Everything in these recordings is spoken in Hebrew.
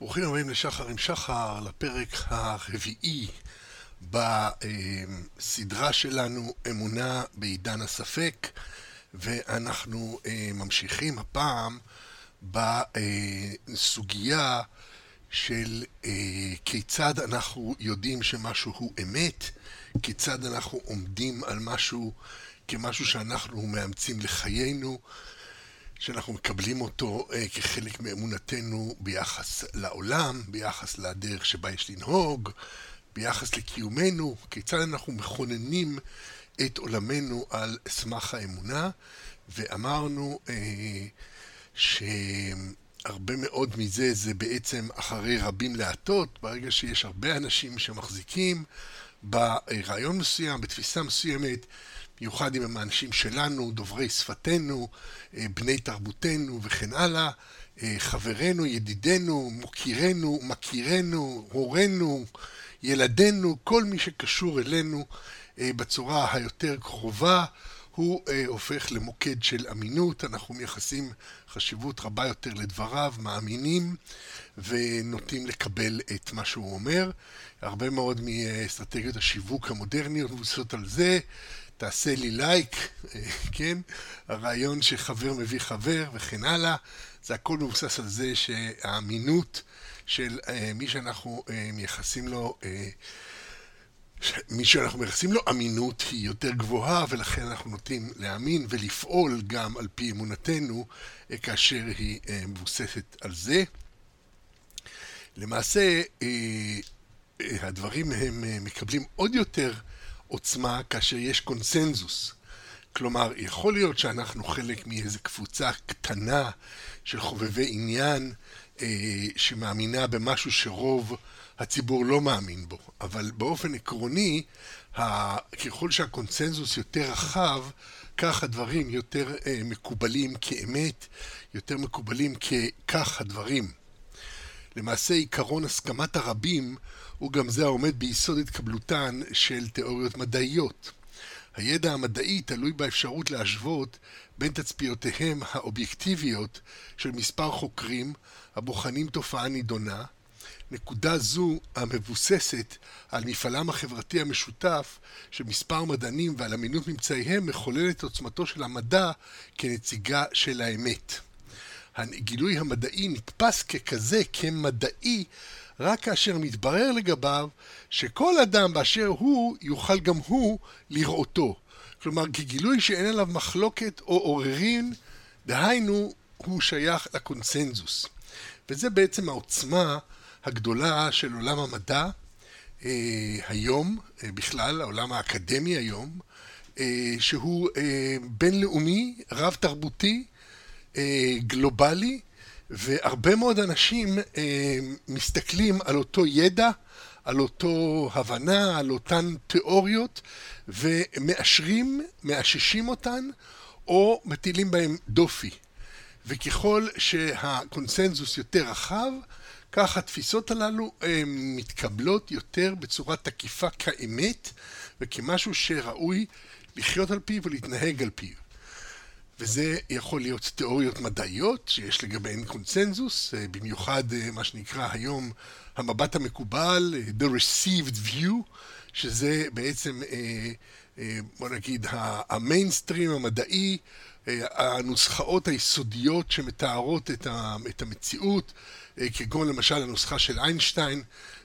ברוכים הבאים לשחר עם שחר, לפרק הרביעי בסדרה שלנו אמונה בעידן הספק ואנחנו אה, ממשיכים הפעם בסוגיה של אה, כיצד אנחנו יודעים שמשהו הוא אמת, כיצד אנחנו עומדים על משהו כמשהו שאנחנו מאמצים לחיינו שאנחנו מקבלים אותו אה, כחלק מאמונתנו ביחס לעולם, ביחס לדרך שבה יש לנהוג, ביחס לקיומנו, כיצד אנחנו מכוננים את עולמנו על סמך האמונה, ואמרנו אה, שהרבה מאוד מזה זה בעצם אחרי רבים להטות, ברגע שיש הרבה אנשים שמחזיקים ברעיון מסוים, בתפיסה מסוימת, במיוחד אם הם האנשים שלנו, דוברי שפתנו, אה, בני תרבותנו וכן הלאה, אה, חברינו, ידידינו, מוקירנו, מכירנו, הורינו, ילדינו, כל מי שקשור אלינו אה, בצורה היותר קרובה, הוא הופך למוקד של אמינות, אנחנו מייחסים חשיבות רבה יותר לדבריו, מאמינים ונוטים לקבל את מה שהוא אומר. הרבה מאוד מאסטרטגיות השיווק המודרניות מבוססות על זה. תעשה לי לייק, כן? הרעיון שחבר מביא חבר וכן הלאה, זה הכל מבוסס על זה שהאמינות של אה, מי שאנחנו אה, מייחסים לו, אה, מי שאנחנו מייחסים לו אמינות היא יותר גבוהה ולכן אנחנו נוטים להאמין ולפעול גם על פי אמונתנו כאשר היא מבוססת על זה. למעשה הדברים הם מקבלים עוד יותר עוצמה כאשר יש קונסנזוס. כלומר, יכול להיות שאנחנו חלק מאיזו קבוצה קטנה של חובבי עניין אה, שמאמינה במשהו שרוב הציבור לא מאמין בו, אבל באופן עקרוני, ככל שהקונסנזוס יותר רחב, כך הדברים יותר אה, מקובלים כאמת, יותר מקובלים ככך הדברים. למעשה עיקרון הסכמת הרבים הוא גם זה העומד ביסוד התקבלותן של תיאוריות מדעיות. הידע המדעי תלוי באפשרות להשוות בין תצפיותיהם האובייקטיביות של מספר חוקרים הבוחנים תופעה נידונה, נקודה זו המבוססת על מפעלם החברתי המשותף של מספר מדענים ועל אמינות ממצאיהם מחוללת עוצמתו של המדע כנציגה של האמת. הגילוי המדעי נתפס ככזה, כמדעי, רק כאשר מתברר לגביו שכל אדם באשר הוא יוכל גם הוא לראותו. כלומר, כגילוי שאין עליו מחלוקת או עוררין, דהיינו, הוא שייך לקונסנזוס. וזה בעצם העוצמה הגדולה של עולם המדע אה, היום, אה, בכלל, העולם האקדמי היום, אה, שהוא אה, בינלאומי, רב-תרבותי, גלובלי, והרבה מאוד אנשים אה, מסתכלים על אותו ידע, על אותו הבנה, על אותן תיאוריות, ומאשרים, מאששים אותן, או מטילים בהם דופי. וככל שהקונסנזוס יותר רחב, כך התפיסות הללו אה, מתקבלות יותר בצורה תקיפה כאמת, וכמשהו שראוי לחיות על פיו ולהתנהג על פיו. וזה יכול להיות תיאוריות מדעיות שיש לגביהן קונצנזוס, אה, במיוחד אה, מה שנקרא היום המבט המקובל, אה, The Received View, שזה בעצם, בוא נגיד, המיינסטרים המדעי, הנוסחאות היסודיות שמתארות את המציאות, כגון למשל הנוסחה של איינשטיין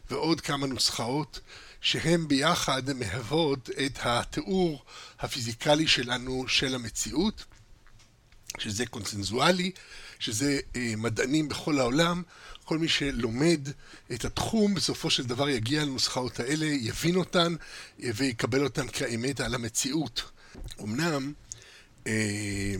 ועוד כמה נוסחאות. שהן ביחד מהוות את התיאור הפיזיקלי שלנו של המציאות. שזה קונצנזואלי, שזה אה, מדענים בכל העולם. כל מי שלומד את התחום, בסופו של דבר יגיע לנוסחאות האלה, יבין אותן אה, ויקבל אותן כאמת על המציאות. אמנם, אה,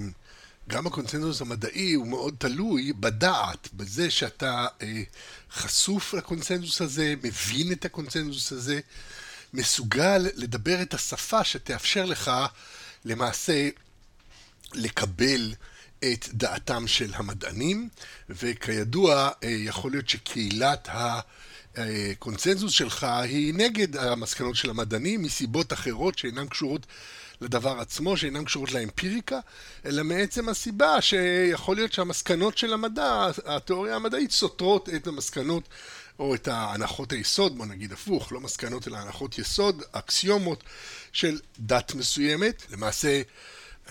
גם הקונצנזוס המדעי הוא מאוד תלוי בדעת, בזה שאתה אה, חשוף לקונצנזוס הזה, מבין את הקונצנזוס הזה, מסוגל לדבר את השפה שתאפשר לך למעשה לקבל את דעתם של המדענים, וכידוע, אה, יכול להיות שקהילת הקונצנזוס שלך היא נגד המסקנות של המדענים, מסיבות אחרות שאינן קשורות לדבר עצמו, שאינן קשורות לאמפיריקה, אלא מעצם הסיבה שיכול להיות שהמסקנות של המדע, התיאוריה המדעית, סותרות את המסקנות או את ההנחות היסוד, בוא נגיד הפוך, לא מסקנות אלא הנחות יסוד, אקסיומות של דת מסוימת. למעשה,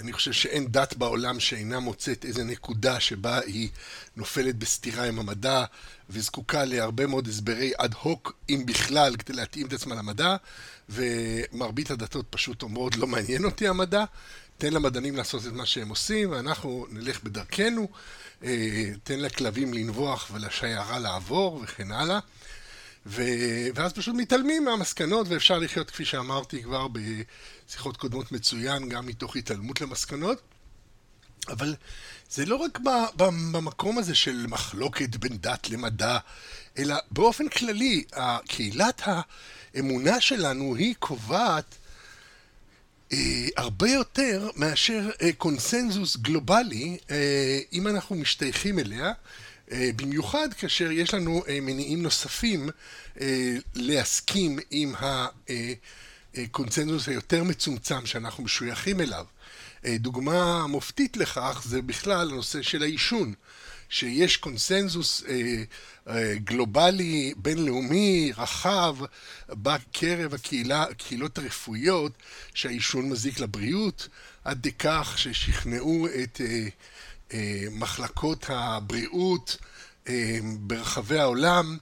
אני חושב שאין דת בעולם שאינה מוצאת איזה נקודה שבה היא נופלת בסתירה עם המדע וזקוקה להרבה מאוד הסברי אד הוק, אם בכלל, כדי להתאים את עצמה למדע, ומרבית הדתות פשוט אומרות, לא מעניין אותי המדע, תן למדענים לעשות את מה שהם עושים, ואנחנו נלך בדרכנו, אה, תן לכלבים לנבוח ולשיירה לעבור וכן הלאה. ו... ואז פשוט מתעלמים מהמסקנות, ואפשר לחיות, כפי שאמרתי כבר בשיחות קודמות מצוין, גם מתוך התעלמות למסקנות. אבל זה לא רק במקום הזה של מחלוקת בין דת למדע, אלא באופן כללי, קהילת האמונה שלנו היא קובעת אה, הרבה יותר מאשר אה, קונסנזוס גלובלי, אה, אם אנחנו משתייכים אליה. אה, במיוחד כאשר יש לנו אה, מניעים נוספים אה, להסכים עם הקונצנזוס היותר מצומצם שאנחנו משויכים אליו. דוגמה מופתית לכך זה בכלל הנושא של העישון, שיש קונסנזוס גלובלי, בינלאומי, רחב, בקרב הקהילה, הקהילות הרפואיות שהעישון מזיק לבריאות, עד כך ששכנעו את מחלקות הבריאות אה, ברחבי העולם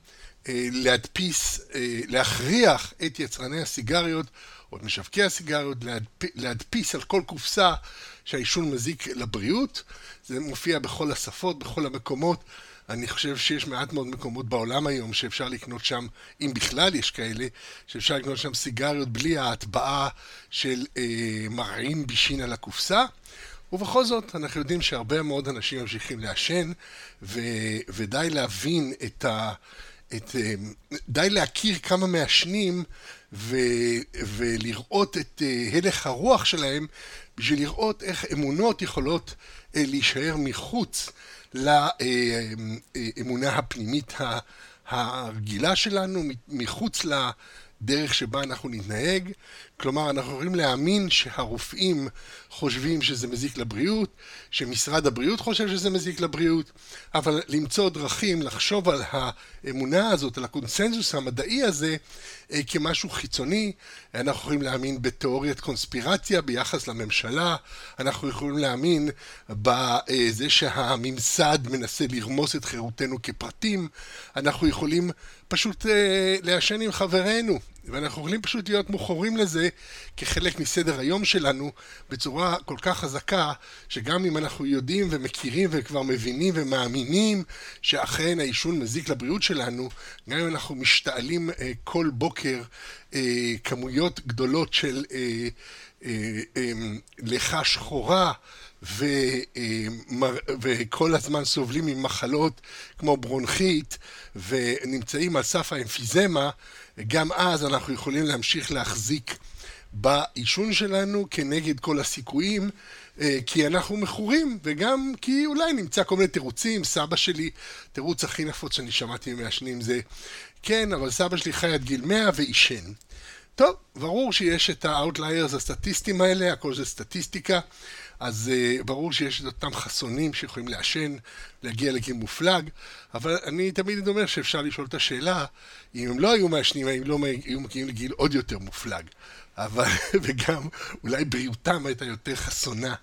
אה, להדפיס, להכריח את יצרני הסיגריות או את משווקי הסיגריות להדפיס על כל קופסה שהעישון מזיק לבריאות. זה מופיע בכל השפות, בכל המקומות. אני חושב שיש מעט מאוד מקומות בעולם היום שאפשר לקנות שם, אם בכלל יש כאלה, שאפשר לקנות שם סיגריות בלי ההטבעה של אה, מרעין בישין על הקופסה. ובכל זאת, אנחנו יודעים שהרבה מאוד אנשים ממשיכים לעשן, ו, ודי להבין את ה... את, אה, די להכיר כמה מעשנים ו, ולראות את אה, הלך הרוח שלהם בשביל לראות איך אמונות יכולות אה, להישאר מחוץ לאמונה הפנימית הרגילה שלנו, מחוץ לדרך שבה אנחנו נתנהג, כלומר, אנחנו יכולים להאמין שהרופאים חושבים שזה מזיק לבריאות, שמשרד הבריאות חושב שזה מזיק לבריאות, אבל למצוא דרכים לחשוב על האמונה הזאת, על הקונסנזוס המדעי הזה, אה, כמשהו חיצוני. אנחנו יכולים להאמין בתיאוריית קונספירציה ביחס לממשלה, אנחנו יכולים להאמין בזה שהממסד מנסה לרמוס את חירותנו כפרטים, אנחנו יכולים פשוט אה, לעשן עם חברינו. ואנחנו יכולים פשוט להיות מוכרים לזה כחלק מסדר היום שלנו בצורה כל כך חזקה, שגם אם אנחנו יודעים ומכירים וכבר מבינים ומאמינים שאכן העישון מזיק לבריאות שלנו, גם אם אנחנו משתעלים אה, כל בוקר אה, כמויות גדולות של אה, אה, אה, לחה שחורה, ו, וכל הזמן סובלים ממחלות כמו ברונכיט ונמצאים על סף האמפיזמה, גם אז אנחנו יכולים להמשיך להחזיק בעישון שלנו כנגד כל הסיכויים, אה, כי אנחנו מכורים, וגם כי אולי נמצא כל מיני תירוצים. סבא שלי, תירוץ הכי נפוץ שאני שמעתי ממעשנים זה, כן, אבל סבא שלי חי עד גיל 100 ועישן. טוב, ברור שיש את ה outliers הסטטיסטיים האלה, הכל זה סטטיסטיקה, אז uh, ברור שיש את אותם חסונים שיכולים לעשן, להגיע לגיל מופלג, אבל אני תמיד אומר שאפשר לשאול את השאלה, אם הם לא היו מעשנים, האם לא היו מגיעים לגיל עוד יותר מופלג. אבל, וגם אולי בריאותם הייתה יותר חסונה,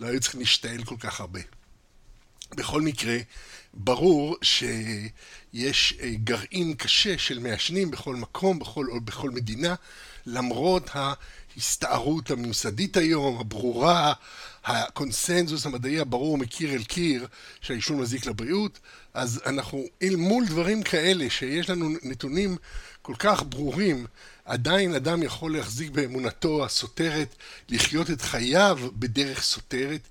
לא היו צריכים להשתעל כל כך הרבה. בכל מקרה, ברור שיש אה, גרעין קשה של מעשנים בכל מקום, בכל, בכל מדינה, למרות ההסתערות הממסדית היום, הברורה, הקונסנזוס המדעי הברור מקיר אל קיר שהעישון מזיק לבריאות, אז אנחנו אל מול דברים כאלה שיש לנו נתונים כל כך ברורים, עדיין אדם יכול להחזיק באמונתו הסותרת, לחיות את חייו בדרך סותרת,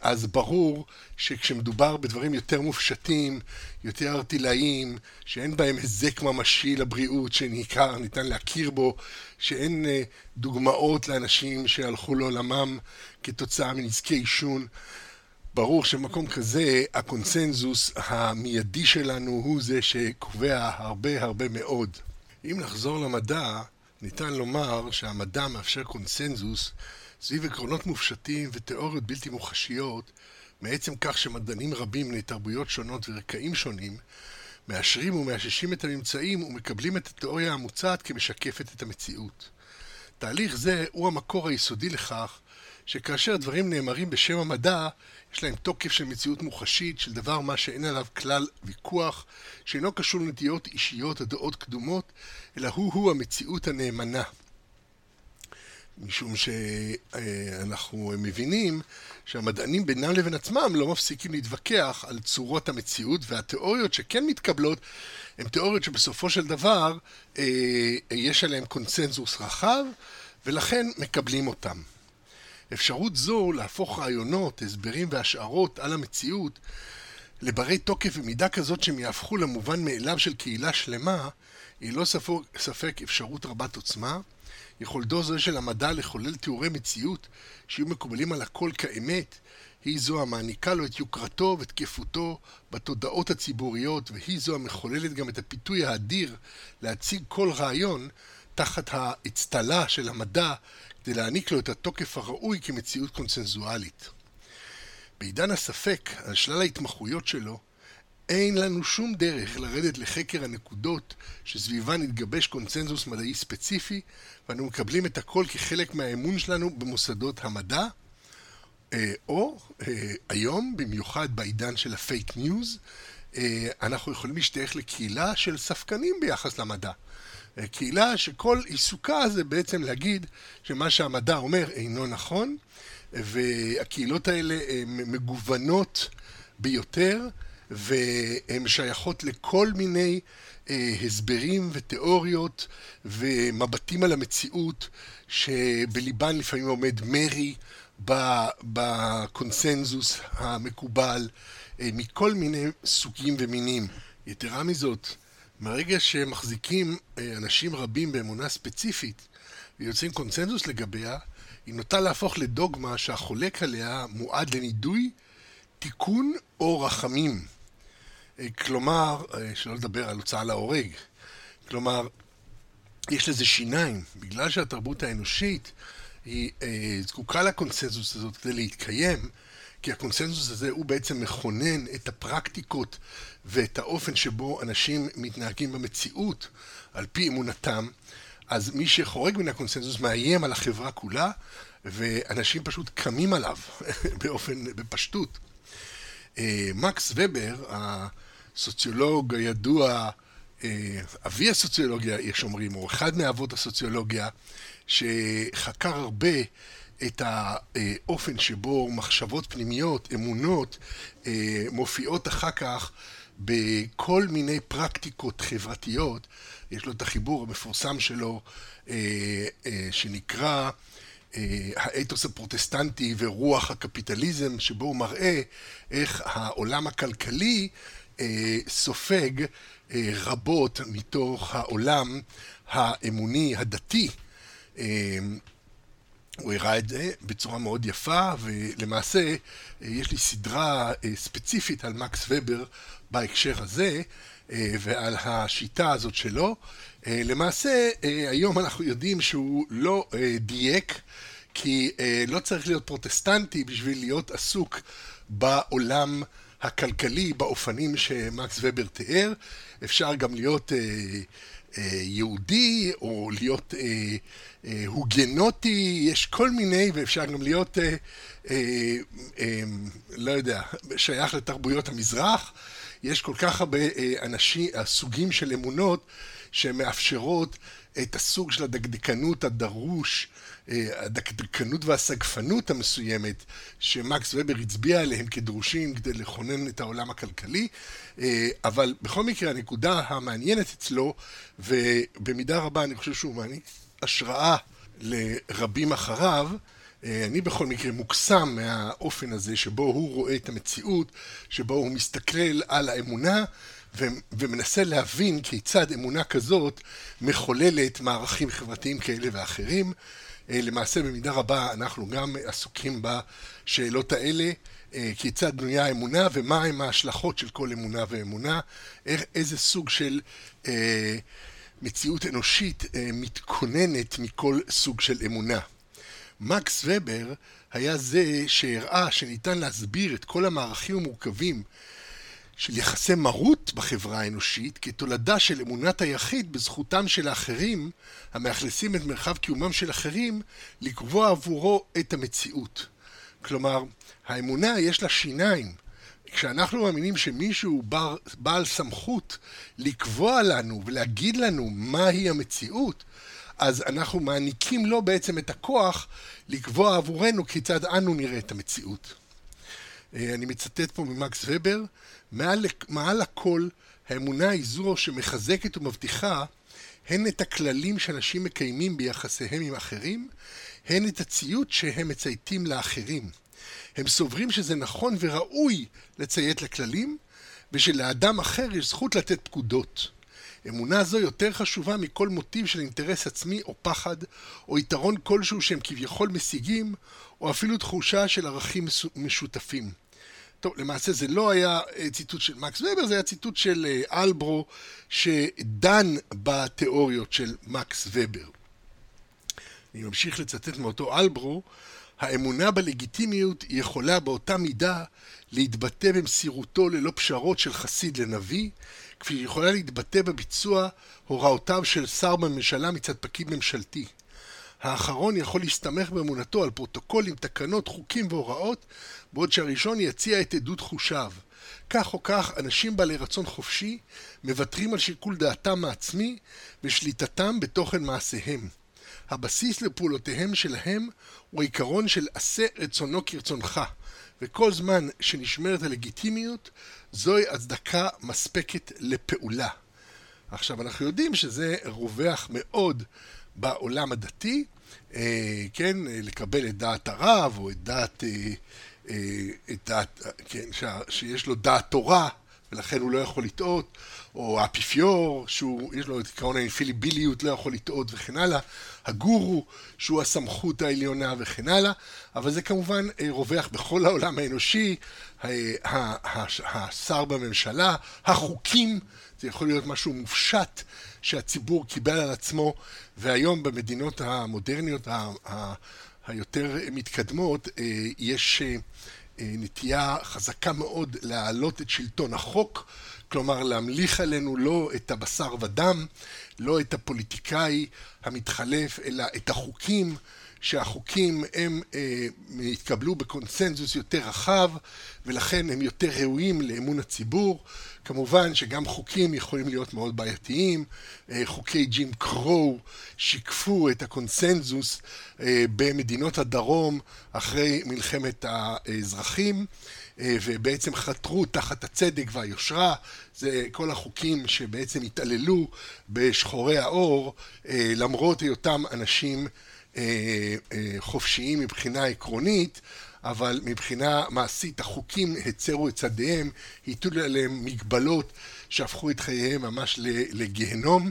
אז ברור שכשמדובר בדברים יותר מופשטים, יותר ארטילאיים, שאין בהם היזק ממשי לבריאות שניכר, ניתן להכיר בו, שאין אה, דוגמאות לאנשים שהלכו לעולמם כתוצאה מנזקי עישון, ברור שבמקום כזה הקונסנזוס המיידי שלנו הוא זה שקובע הרבה הרבה מאוד. אם נחזור למדע, ניתן לומר שהמדע מאפשר קונסנזוס סביב עקרונות מופשטים ותיאוריות בלתי מוחשיות, מעצם כך שמדענים רבים בני תרבויות שונות ורקעים שונים, מאשרים ומאששים את הממצאים ומקבלים את התיאוריה המוצעת כמשקפת את המציאות. תהליך זה הוא המקור היסודי לכך שכאשר דברים נאמרים בשם המדע, יש להם תוקף של מציאות מוחשית, של דבר מה שאין עליו כלל ויכוח, שאינו קשור לנטיות אישיות או דעות קדומות, אלא הוא-הוא המציאות הנאמנה. משום שאנחנו מבינים שהמדענים בינם לבין עצמם לא מפסיקים להתווכח על צורות המציאות והתיאוריות שכן מתקבלות הן תיאוריות שבסופו של דבר אה, יש עליהן קונצנזוס רחב ולכן מקבלים אותן. אפשרות זו להפוך רעיונות, הסברים והשערות על המציאות לברי תוקף במידה כזאת שהם יהפכו למובן מאליו של קהילה שלמה היא לא ספק אפשרות רבת עוצמה יכולתו זו של המדע לחולל תיאורי מציאות שיהיו מקובלים על הכל כאמת, היא זו המעניקה לו את יוקרתו ותקפותו בתודעות הציבוריות, והיא זו המחוללת גם את הפיתוי האדיר להציג כל רעיון תחת האצטלה של המדע כדי להעניק לו את התוקף הראוי כמציאות קונצנזואלית. בעידן הספק על שלל ההתמחויות שלו, אין לנו שום דרך לרדת לחקר הנקודות שסביבן התגבש קונצנזוס מדעי ספציפי ואנו מקבלים את הכל כחלק מהאמון שלנו במוסדות המדע אה, או אה, היום, במיוחד בעידן של ה fake news, אה, אנחנו יכולים להשתייך לקהילה של ספקנים ביחס למדע. קהילה שכל עיסוקה זה בעצם להגיד שמה שהמדע אומר אינו נכון והקהילות האלה מגוונות ביותר והן שייכות לכל מיני אה, הסברים ותיאוריות ומבטים על המציאות שבליבן לפעמים עומד מרי בקונסנזוס המקובל אה, מכל מיני סוגים ומינים. יתרה מזאת, מהרגע שמחזיקים אה, אנשים רבים באמונה ספציפית ויוצאים קונסנזוס לגביה, היא נוטה להפוך לדוגמה שהחולק עליה מועד לנידוי, תיקון או רחמים. אה, כלומר, אה, שלא לדבר על הוצאה להורג, כלומר, יש לזה שיניים, בגלל שהתרבות האנושית היא אה, זקוקה לקונסנזוס הזאת כדי להתקיים, כי הקונסנזוס הזה הוא בעצם מכונן את הפרקטיקות ואת האופן שבו אנשים מתנהגים במציאות על פי אמונתם, אז מי שחורג מן הקונסנזוס מאיים על החברה כולה, ואנשים פשוט קמים עליו באופן, בפשטות. מקס ובר, הסוציולוג הידוע, אה, אבי הסוציולוגיה, יש אומרים, או אחד מאבות הסוציולוגיה, שחקר הרבה את האופן שבו מחשבות פנימיות, אמונות, אה, מופיעות אחר כך בכל מיני פרקטיקות חברתיות. יש לו את החיבור המפורסם שלו, אה, שנקרא האתוס הפרוטסטנטי ורוח הקפיטליזם, שבו הוא מראה איך העולם הכלכלי אה, סופג אה, רבות מתוך העולם האמוני הדתי. אה, הוא הראה את זה בצורה מאוד יפה, ולמעשה יש לי סדרה ספציפית על מקס ובר בהקשר הזה, ועל השיטה הזאת שלו. למעשה, היום אנחנו יודעים שהוא לא דייק, כי לא צריך להיות פרוטסטנטי בשביל להיות עסוק בעולם הכלכלי באופנים שמקס ובר תיאר. אפשר גם להיות אה, אה, יהודי או להיות אה, אה, הוגנוטי, יש כל מיני, ואפשר גם להיות, אה, אה, אה, לא יודע, שייך לתרבויות המזרח. יש כל כך הרבה אה, אנשים, סוגים של אמונות שמאפשרות את הסוג של הדקדקנות הדרוש אה, הדקדקנות והסגפנות המסוימת שמקס ובר הצביע עליהם כדרושים כדי לכונן את העולם הכלכלי, אה, אבל בכל מקרה הנקודה המעניינת אצלו, ובמידה רבה אני חושב שהוא מעניק השראה לרבים אחריו, אה, אני בכל מקרה מוקסם מהאופן הזה שבו הוא רואה את המציאות, שבו הוא מסתכל על האמונה ומנסה להבין כיצד אמונה כזאת מחוללת מערכים חברתיים כאלה ואחרים. אה, למעשה במידה רבה אנחנו גם עסוקים בשאלות האלה, אה, כיצד בנויה האמונה ומהם ההשלכות של כל אמונה ואמונה, איזה סוג של אה, מציאות אנושית מתכוננת מכל סוג של אמונה. מקס ובר היה זה שהראה שניתן להסביר את כל המערכים המורכבים של יחסי מרות בחברה האנושית כתולדה של אמונת היחיד בזכותם של האחרים, המאכלסים את מרחב קיומם של אחרים, לקבוע עבורו את המציאות. כלומר, האמונה יש לה שיניים. כשאנחנו מאמינים שמישהו בר, בעל סמכות לקבוע לנו ולהגיד לנו מהי המציאות, אז אנחנו מעניקים לו בעצם את הכוח לקבוע עבורנו כיצד אנו נראה את המציאות. אה, אני מצטט פה ממקס ובר, מעל, מעל הכל האמונה היא זו שמחזקת ומבטיחה הן את הכללים שאנשים מקיימים ביחסיהם עם אחרים, הן את הציות שהם מצייתים לאחרים. הם סוברים שזה נכון וראוי לציית לכללים, ושלאדם אחר יש זכות לתת פקודות. אמונה זו יותר חשובה מכל מוטיב של אינטרס עצמי או פחד, או יתרון כלשהו שהם כביכול משיגים, או אפילו תחושה של ערכים משותפים. טוב, למעשה זה לא היה אה, ציטוט של מקס ובר, זה היה ציטוט של אה, אלברו שדן בתיאוריות של מקס ובר. אני ממשיך לצטט מאותו אלברו, האמונה בלגיטימיות יכולה באותה מידה להתבטא במסירותו ללא פשרות של חסיד לנביא, כפי יכולה להתבטא בביצוע הוראותיו של שר בממשלה מצד פקיד ממשלתי. האחרון יכול להסתמך באמונתו על פרוטוקולים, תקנות, חוקים והוראות, בעוד שהראשון יציע את עדות חושיו. כך או כך, אנשים בעלי רצון חופשי מוותרים על שיקול דעתם העצמי ושליטתם בתוכן מעשיהם. הבסיס לפעולותיהם שלהם הוא העיקרון של עשה רצונו כרצונך, וכל זמן שנשמרת הלגיטימיות, זוהי הצדקה מספקת לפעולה. עכשיו, אנחנו יודעים שזה רווח מאוד בעולם הדתי, אה, כן, לקבל את דעת הרב, או את דעת, אה, אה, את דעת, כן, שיש לו דעת תורה, ולכן הוא לא יכול לטעות, או האפיפיור, שיש לו את עקרון האינפיליביליות, לא יכול לטעות וכן הלאה, הגורו, שהוא הסמכות העליונה וכן הלאה, אבל זה כמובן רווח בכל העולם האנושי, השר בממשלה, החוקים, זה יכול להיות משהו מופשט שהציבור קיבל על עצמו, והיום במדינות המודרניות היותר מתקדמות יש נטייה חזקה מאוד להעלות את שלטון החוק, כלומר להמליך עלינו לא את הבשר ודם, לא את הפוליטיקאי המתחלף, אלא את החוקים, שהחוקים הם אה, התקבלו בקונסנזוס יותר רחב ולכן הם יותר ראויים לאמון הציבור. כמובן שגם חוקים יכולים להיות מאוד בעייתיים. אה, חוקי ג'ים קרו שיקפו את הקונסנזוס אה, במדינות הדרום אחרי מלחמת האזרחים. אה, ובעצם חתרו תחת הצדק והיושרה, זה כל החוקים שבעצם התעללו בשחורי האור למרות היותם אנשים חופשיים מבחינה עקרונית, אבל מבחינה מעשית החוקים הצרו את צדיהם, הטילו עליהם מגבלות שהפכו את חייהם ממש לגיהנום,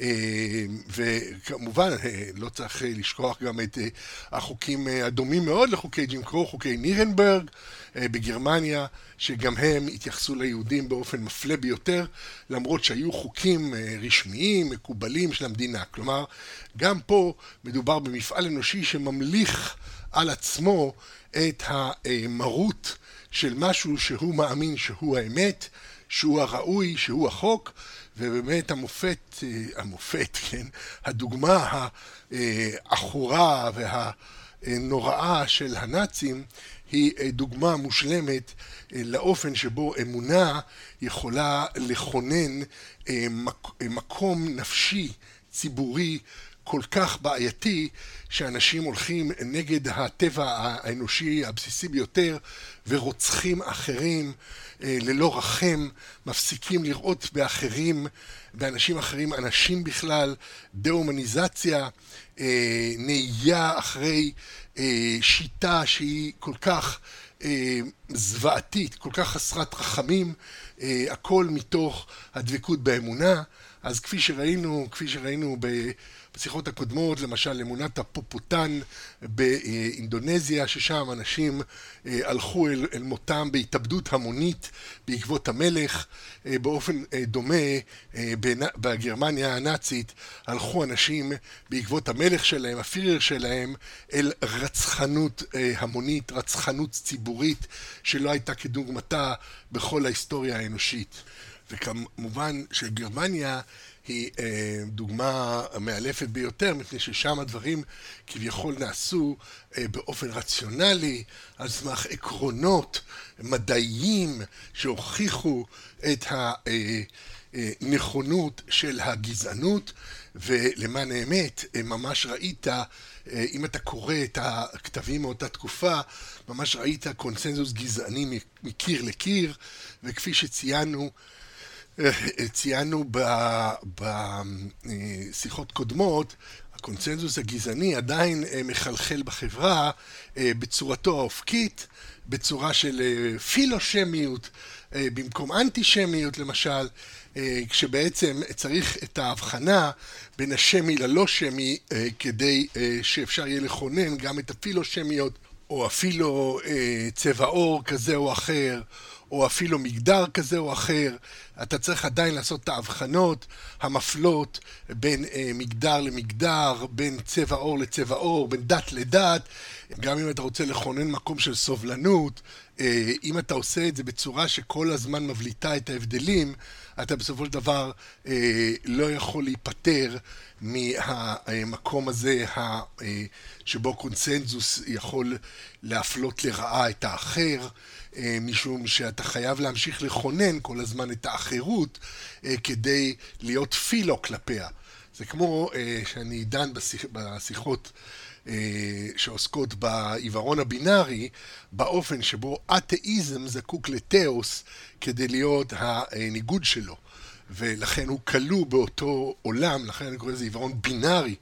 אה, וכמובן אה, לא צריך לשכוח גם את אה, החוקים הדומים מאוד לחוקי ג'ים קרו, חוקי נירנברג בגרמניה, שגם הם התייחסו ליהודים באופן מפלה ביותר, למרות שהיו חוקים רשמיים, מקובלים של המדינה. כלומר, גם פה מדובר במפעל אנושי שממליך על עצמו את המרות של משהו שהוא מאמין שהוא האמת, שהוא הראוי, שהוא החוק, ובאמת המופת, אה, המופת, כן, הדוגמה העכורה והנוראה של הנאצים היא אה, דוגמה מושלמת אה, לאופן שבו אמונה יכולה לכונן מקום נפשי ציבורי כל כך בעייתי, שאנשים הולכים נגד הטבע האנושי הבסיסי ביותר ורוצחים אחרים אה, ללא רחם, מפסיקים לראות באחרים, באנשים אחרים, אנשים בכלל, דה-הומניזציה, אה, נהייה אחרי אה, שיטה שהיא כל כך זוועתית, כל כך חסרת רחמים, הכל מתוך הדבקות באמונה. אז כפי שראינו, כפי שראינו בשיחות הקודמות, למשל אמונת הפופוטן באינדונזיה, ששם אנשים אה, הלכו אל, אל מותם בהתאבדות המונית בעקבות המלך. אה, באופן אה, דומה, בגרמניה הנאצית הלכו אנשים בעקבות המלך שלהם, הפירר שלהם, אל רצחנות המונית, רצחנות ציבורית שלא הייתה כדוגמתה בכל ההיסטוריה האנושית. וכמובן שגרמניה היא אה, דוגמה מאלפת ביותר, מפני ששם הדברים כביכול נעשו אה, באופן רציונלי, על סמך עקרונות מדעיים שהוכיחו את הנכונות אה, של הגזענות, ולמען האמת, ממש ראית, אם אתה קורא את הכתבים מאותה תקופה, ממש ראית קונסנזוס גזעני מקיר לקיר, וכפי שציינו, ציינו בשיחות קודמות, הקונצנזוס הגזעני עדיין אה, מחלחל בחברה אה, בצורתו האופקית, בצורה של אה, פילושמיות במקום אנטישמיות למשל, כשבעצם צריך את ההבחנה בין השמי ללא שמי כדי שאפשר יהיה לכונן גם את הפילושמיות או אפילו צבע עור כזה או אחר או אפילו מגדר כזה או אחר, אתה צריך עדיין לעשות את ההבחנות המפלות בין אה, מגדר למגדר, בין צבע עור לצבע עור, בין דת לדת, גם אם אתה רוצה לכונן מקום של סובלנות, אה, אם אתה עושה את זה בצורה שכל הזמן מבליטה את ההבדלים, אתה בסופו של דבר אה, לא יכול להיפטר מהמקום הזה אה, שבו קונצנזוס יכול להפלות לרעה את האחר. אה, משום שאתה חייב להמשיך לכונן כל הזמן את האחרות אה, כדי להיות פילו כלפיה. זה כמו אה, שאני דן בשיח, בשיחות שעוסקות בעיוורון הבינארי, באופן שבו אתאיזם זקוק לתאוס כדי להיות הניגוד שלו. ולכן הוא כלוא באותו עולם, לכן אני קורא לזה עיוורון בינארי,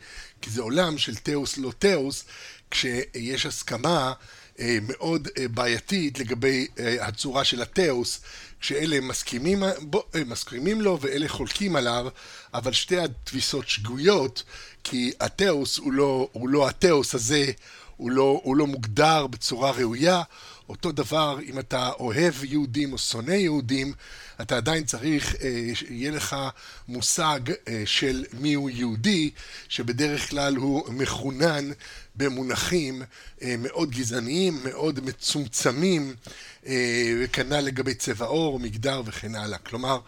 כי זה עולם של תאוס לא תאוס, כשיש הסכמה אה, מאוד אה, בעייתית לגבי אה, הצורה של התאוס, שאלה מסכימים, מסכימים לו ואלה חולקים עליו, אבל שתי התפיסות שגויות, כי התאוס הוא לא, הוא לא התאוס הזה, הוא לא, הוא לא מוגדר בצורה ראויה. אותו דבר אם אתה אוהב יהודים או שונא יהודים, אתה עדיין צריך, יהיה לך מושג של מיהו יהודי, שבדרך כלל הוא מחונן במונחים אה, מאוד גזעניים, מאוד מצומצמים, אה, וכנ"ל לגבי צבע עור, מגדר וכן הלאה. כלומר,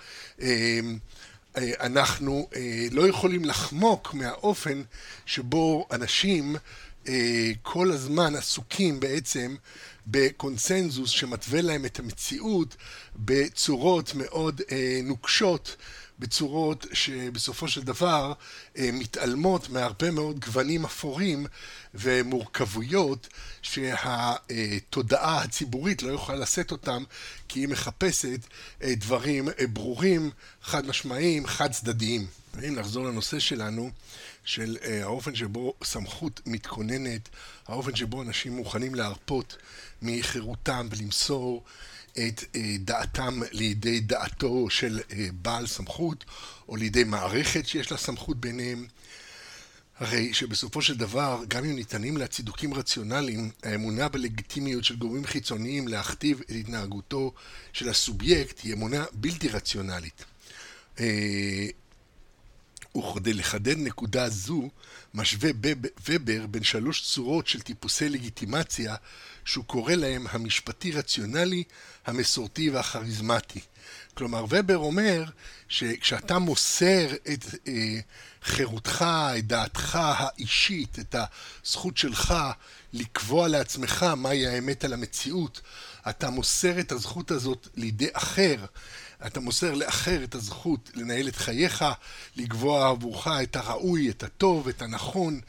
אה, אנחנו לא יכולים לחמוק מהאופן שבו אנשים כל הזמן עסוקים בעצם בקונסנזוס שמתווה להם את המציאות בצורות מאוד נוקשות בצורות שבסופו של דבר אה, מתעלמות מהרבה מאוד גוונים אפורים ומורכבויות שהתודעה הציבורית לא יכולה לשאת אותם כי היא מחפשת אה, דברים אה, ברורים, חד משמעיים, חד צדדיים. אם נחזור לנושא שלנו, של האופן שבו סמכות מתכוננת, האופן שבו אנשים מוכנים להרפות מחירותם ולמסור את אה, דעתם לידי דעתו של אה, בעל סמכות, או לידי מערכת שיש לה סמכות ביניהם. הרי שבסופו של דבר, גם אם ניתנים לה צידוקים רציונליים, האמונה בלגיטימיות של גורמים חיצוניים להכתיב את התנהגותו של הסובייקט היא אמונה בלתי רציונלית. אה, וכדי לחדד נקודה זו, משווה ובר בין שלוש צורות של טיפוסי לגיטימציה שהוא קורא להם המשפטי-רציונלי, המסורתי והכריזמטי. כלומר, ובר אומר שכשאתה מוסר את אה, חירותך, את דעתך האישית, את הזכות שלך לקבוע לעצמך מהי האמת על המציאות, אתה מוסר את הזכות הזאת לידי אחר. אתה מוסר לאחר את הזכות לנהל את חייך, לקבוע עבורך את הראוי, את הטוב, את הנכון.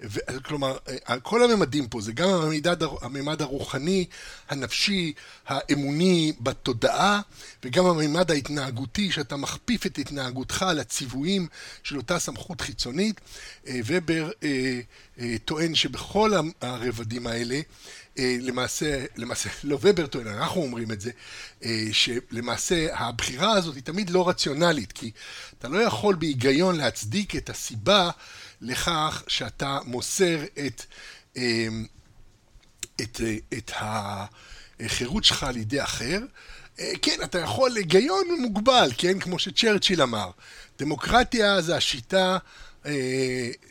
ו- כלומר, כל הממדים פה, זה גם הממד, הממד הרוחני, הנפשי, האמוני בתודעה, וגם הממד ההתנהגותי, שאתה מכפיף את התנהגותך לציוויים של אותה סמכות חיצונית. אה, ובר אה, אה, טוען שבכל הרבדים האלה למעשה, למעשה, לא ובר טוען, אנחנו אומרים את זה, שלמעשה הבחירה הזאת היא תמיד לא רציונלית, כי אתה לא יכול בהיגיון להצדיק את הסיבה לכך שאתה מוסר את, את, את החירות שלך על ידי אחר. כן, אתה יכול, היגיון מוגבל, כן, כמו שצ'רצ'יל אמר. דמוקרטיה זה השיטה,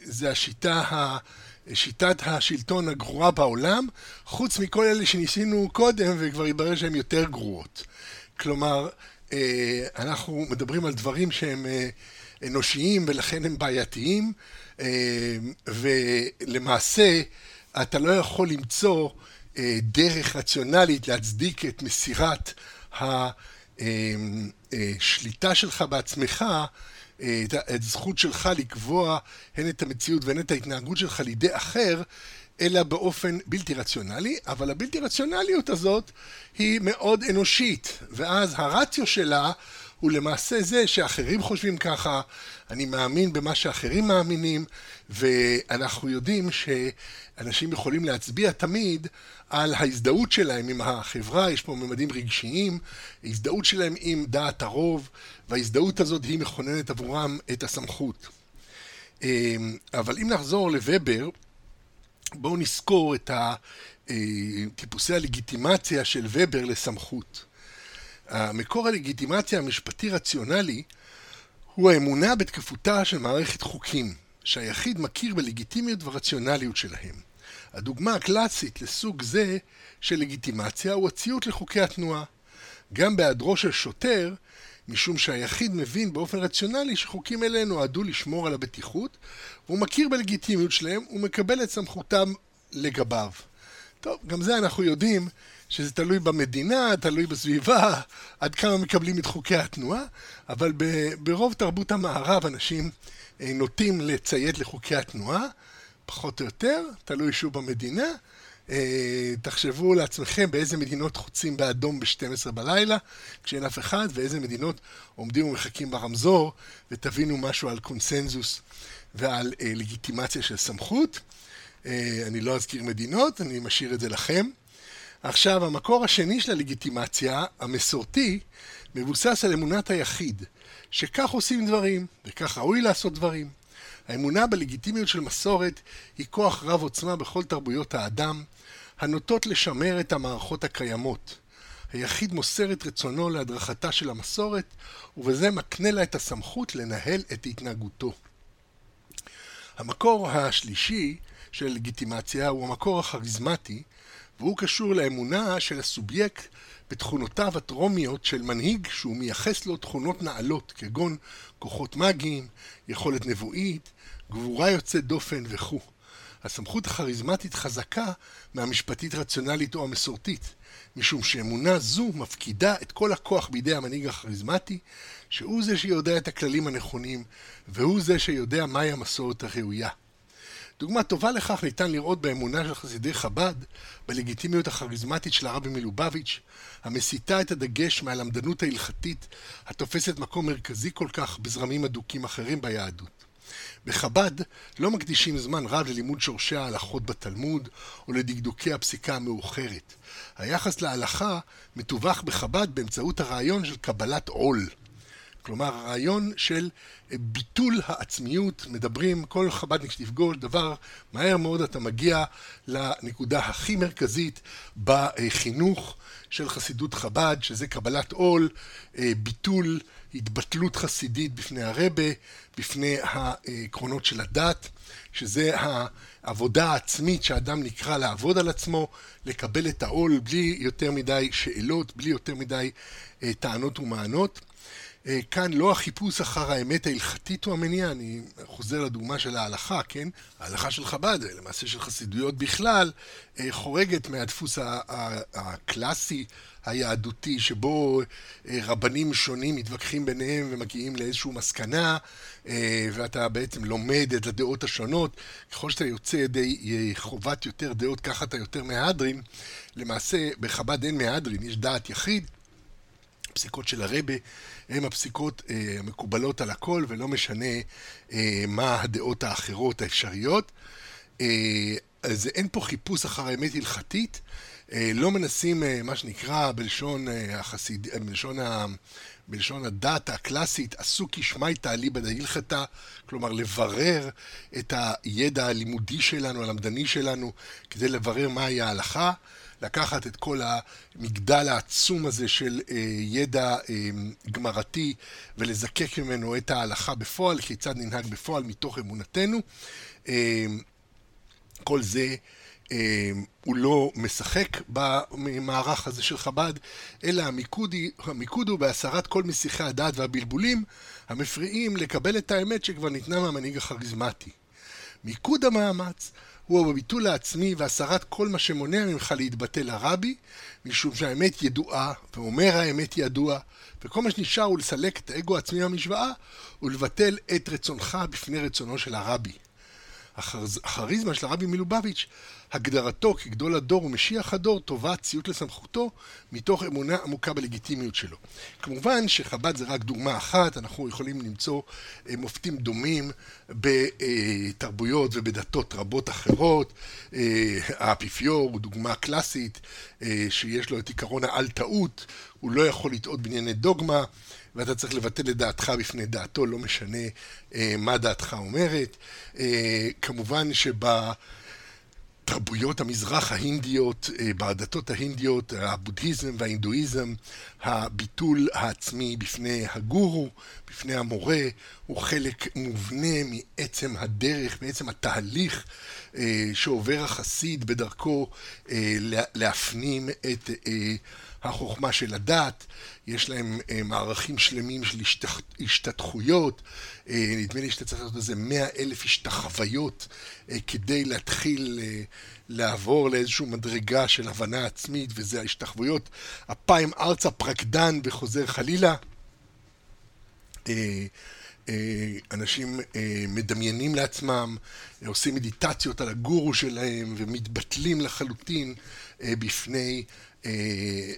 זה השיטה שיטת השלטון הגרועה בעולם, חוץ מכל אלה שניסינו קודם וכבר התברר שהן יותר גרועות. כלומר, אה, אנחנו מדברים על דברים שהם אה, אנושיים ולכן הם בעייתיים, אה, ולמעשה אתה לא יכול למצוא דרך רציונלית להצדיק את מסירת השליטה שלך בעצמך את הזכות שלך לקבוע הן את המציאות והן את ההתנהגות שלך לידי אחר, אלא באופן בלתי רציונלי, אבל הבלתי רציונליות הזאת היא מאוד אנושית, ואז הרציו שלה הוא למעשה זה שאחרים חושבים ככה, אני מאמין במה שאחרים מאמינים, ואנחנו יודעים שאנשים יכולים להצביע תמיד על ההזדהות שלהם עם החברה, יש פה ממדים רגשיים, הזדהות שלהם עם דעת הרוב, וההזדהות הזאת היא מכוננת עבורם את הסמכות. אמ, אבל אם נחזור לוובר, בואו נזכור את אה, טיפוסי הלגיטימציה של וובר לסמכות. המקור הלגיטימציה המשפטי-רציונלי הוא האמונה בתקפותה של מערכת חוקים, שהיחיד מכיר בלגיטימיות ורציונליות שלהם. הדוגמה הקלאסית לסוג זה של לגיטימציה הוא הציות לחוקי התנועה. גם בהיעדרו של שוטר, משום שהיחיד מבין באופן רציונלי שחוקים אלה נועדו לשמור על הבטיחות, והוא מכיר בלגיטימיות שלהם ומקבל את סמכותם לגביו. טוב, גם זה אנחנו יודעים שזה תלוי במדינה, תלוי בסביבה, עד כמה מקבלים את חוקי התנועה, אבל ברוב תרבות המערב אנשים אה, נוטים לציית לחוקי התנועה, פחות או יותר, תלוי שוב במדינה. אה, תחשבו לעצמכם באיזה מדינות חוצים באדום ב-12 בלילה, כשאין אף אחד, ואיזה מדינות עומדים ומחכים ברמזור, ותבינו משהו על קונסנזוס ועל אה, לגיטימציה של סמכות. אני לא אזכיר מדינות, אני משאיר את זה לכם. עכשיו, המקור השני של הלגיטימציה, המסורתי, מבוסס על אמונת היחיד, שכך עושים דברים, וכך ראוי לעשות דברים. האמונה בלגיטימיות של מסורת היא כוח רב עוצמה בכל תרבויות האדם, הנוטות לשמר את המערכות הקיימות. היחיד מוסר את רצונו להדרכתה של המסורת, ובזה מקנה לה את הסמכות לנהל את התנהגותו. המקור השלישי של לגיטימציה הוא המקור הכריזמטי, והוא קשור לאמונה של הסובייקט בתכונותיו הטרומיות של מנהיג שהוא מייחס לו תכונות נעלות, כגון כוחות מאגיים, יכולת נבואית, גבורה יוצאת דופן וכו'. הסמכות הכריזמטית חזקה מהמשפטית רציונלית או המסורתית, משום שאמונה זו מפקידה את כל הכוח בידי המנהיג הכריזמטי, שהוא זה שיודע את הכללים הנכונים, והוא זה שיודע מהי המסורת הראויה. דוגמה טובה לכך ניתן לראות באמונה של חסידי חב"ד, בלגיטימיות הכריזמטית של הרבי מלובביץ', המסיטה את הדגש מהלמדנות ההלכתית, התופסת מקום מרכזי כל כך בזרמים אדוקים אחרים ביהדות. בחב"ד לא מקדישים זמן רב ללימוד שורשי ההלכות בתלמוד או לדקדוקי הפסיקה המאוחרת. היחס להלכה מתווך בחב"ד באמצעות הרעיון של קבלת עול. כלומר, הרעיון של ביטול העצמיות, מדברים, כל חב"דניק שתפגוש, דבר, מהר מאוד אתה מגיע לנקודה הכי מרכזית בחינוך של חסידות חב"ד, שזה קבלת עול, ביטול, התבטלות חסידית בפני הרבה, בפני העקרונות של הדת, שזה העבודה העצמית שאדם נקרא לעבוד על עצמו, לקבל את העול בלי יותר מדי שאלות, בלי יותר מדי טענות ומענות. אה, כאן לא החיפוש אחר האמת ההלכתית הוא המניע, אני חוזר לדוגמה של ההלכה, כן? ההלכה של חב"ד, למעשה של חסידויות בכלל, אה, חורגת מהדפוס הקלאסי היהדותי, שבו אה, רבנים שונים מתווכחים ביניהם ומגיעים לאיזושהי מסקנה, ואתה בעצם לומד את הדעות השונות. ככל שאתה יוצא ידי חובת יותר דעות, ככה אתה יותר מהדרין. למעשה, בחב"ד אין מהדרין, יש דעת יחיד. הפסיקות של הרבה הן הפסיקות אה, המקובלות על הכל, ולא משנה אה, מה הדעות האחרות האפשריות. אה, אז אין פה חיפוש אחר האמת הלכתית, לא מנסים, מה שנקרא, בלשון החסיד... בלשון ה... בלשון הדת הקלאסית, עשו כשמייתא אליבא דהילכתא, כלומר לברר את הידע הלימודי שלנו, הלמדני שלנו, כדי לברר מהי ההלכה, לקחת את כל המגדל העצום הזה של אה, ידע אה, גמרתי ולזקק ממנו את ההלכה בפועל, כיצד ננהג בפועל מתוך אמונתנו. אה, כל זה אמ, הוא לא משחק במערך הזה של חב"ד, אלא המיקוד, המיקוד הוא בהסרת כל מסיחי הדעת והבלבולים המפריעים לקבל את האמת שכבר ניתנה מהמנהיג הכריזמטי. מיקוד המאמץ הוא בביטול העצמי והסרת כל מה שמונע ממך להתבטא לרבי, משום שהאמת ידועה, ואומר האמת ידוע, וכל מה שנשאר הוא לסלק את האגו העצמי מהמשוואה ולבטל את רצונך בפני רצונו של הרבי. הכריזמה של הרבי מלובביץ', הגדרתו כגדול הדור ומשיח הדור, טובה ציות לסמכותו, מתוך אמונה עמוקה בלגיטימיות שלו. כמובן שחב"ד זה רק דוגמה אחת, אנחנו יכולים למצוא אה, מופתים דומים בתרבויות ובדתות רבות אחרות. אה, האפיפיור הוא דוגמה קלאסית, אה, שיש לו את עיקרון האל טעות, הוא לא יכול לטעות בענייני דוגמה. ואתה צריך לבטל את דעתך בפני דעתו, לא משנה אה, מה דעתך אומרת. אה, כמובן שבתרבויות המזרח ההינדיות, אה, בדתות ההינדיות, הבודהיזם וההינדואיזם, הביטול העצמי בפני הגורו, בפני המורה, הוא חלק מובנה מעצם הדרך, מעצם התהליך אה, שעובר החסיד בדרכו אה, להפנים את אה, החוכמה של הדת, יש להם אה, מערכים שלמים של השתח... השתתחויות, אה, נדמה לי שאתה צריך לעשות איזה מאה אלף השתחוויות אה, כדי להתחיל אה, לעבור לאיזושהי מדרגה של הבנה עצמית, וזה ההשתחוויות. אפיים ארצה פרקדן וחוזר חלילה. אה, אנשים אה, מדמיינים לעצמם, עושים מדיטציות על הגורו שלהם ומתבטלים לחלוטין בפני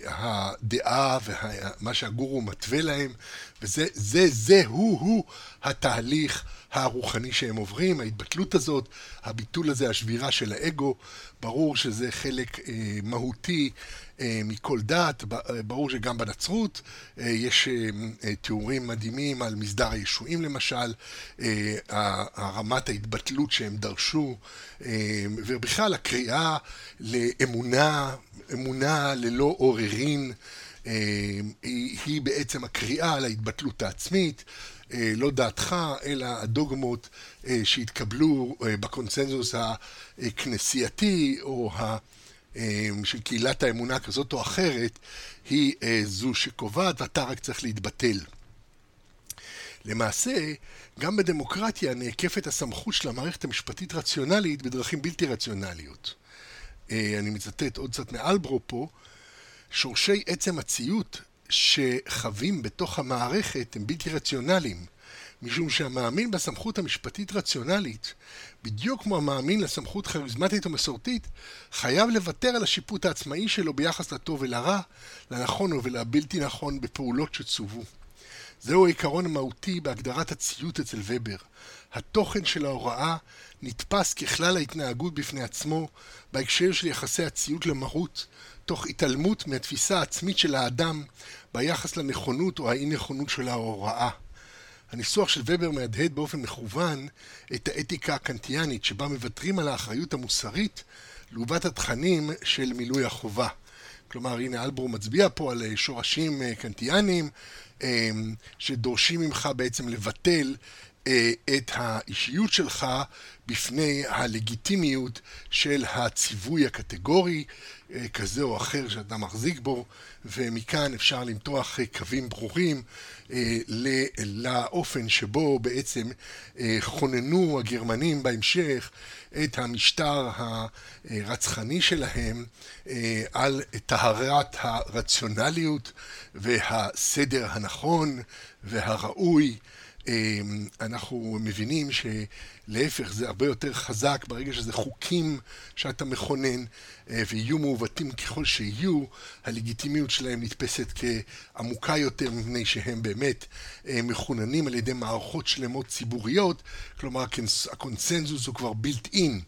הדעה ומה שהגורו מתווה להם, וזה זה, זה הוא הוא התהליך הרוחני שהם עוברים, ההתבטלות הזאת, הביטול הזה, השבירה של האגו, ברור שזה חלק אה, מהותי אה, מכל דת, אה, ברור שגם בנצרות אה, יש תיאורים מדהימים על מסדר הישועים למשל, הרמת ההתבטלות שהם דרשו, ובכלל הקריאה לאמונה, אמונה ללא עוררין, היא בעצם הקריאה על ההתבטלות העצמית. לא דעתך, אלא הדוגמות שהתקבלו בקונצנזוס הכנסייתי או ה... אה, של קהילת האמונה כזאת או אחרת, היא אה, זו שקובעת ואתה רק צריך להתבטל. למעשה, גם בדמוקרטיה נעקפת הסמכות של המערכת המשפטית רציונלית בדרכים בלתי רציונליות. אה, אני מצטט עוד קצת מאלברו פה, שורשי עצם הציות שחווים בתוך המערכת הם בלתי רציונליים. משום שהמאמין בסמכות המשפטית רציונלית, בדיוק כמו המאמין לסמכות כריזמטית ומסורתית, חייב לוותר על השיפוט העצמאי שלו ביחס לטוב ולרע, לנכון ולבלתי נכון בפעולות שצוו. זהו העיקרון המהותי בהגדרת הציות אצל ובר. התוכן של ההוראה נתפס ככלל ההתנהגות בפני עצמו בהקשר של יחסי הציות למהות, תוך התעלמות מהתפיסה העצמית של האדם ביחס לנכונות או האי נכונות של ההוראה. הניסוח של ובר מהדהד באופן מכוון את האתיקה הקנטיאנית שבה מוותרים על האחריות המוסרית לעומת התכנים של מילוי החובה. כלומר, הנה אלבור מצביע פה על שורשים אה, קנטיאניים אה, שדורשים ממך בעצם לבטל אה, את האישיות שלך בפני הלגיטימיות של הציווי הקטגורי כזה או אחר שאתה מחזיק בו, ומכאן אפשר למתוח קווים ברורים אה, לאופן שבו בעצם אה, כוננו הגרמנים בהמשך את המשטר הרצחני שלהם אה, על טהרת הרציונליות והסדר הנכון והראוי אנחנו מבינים שלהפך זה הרבה יותר חזק ברגע שזה חוקים שאתה מכונן אה, ויהיו מעוותים ככל שיהיו, הלגיטימיות שלהם נתפסת כעמוקה יותר מפני שהם באמת אה, מכוננים על ידי מערכות שלמות ציבוריות, כלומר הקונסנזוס הוא כבר בילט אין.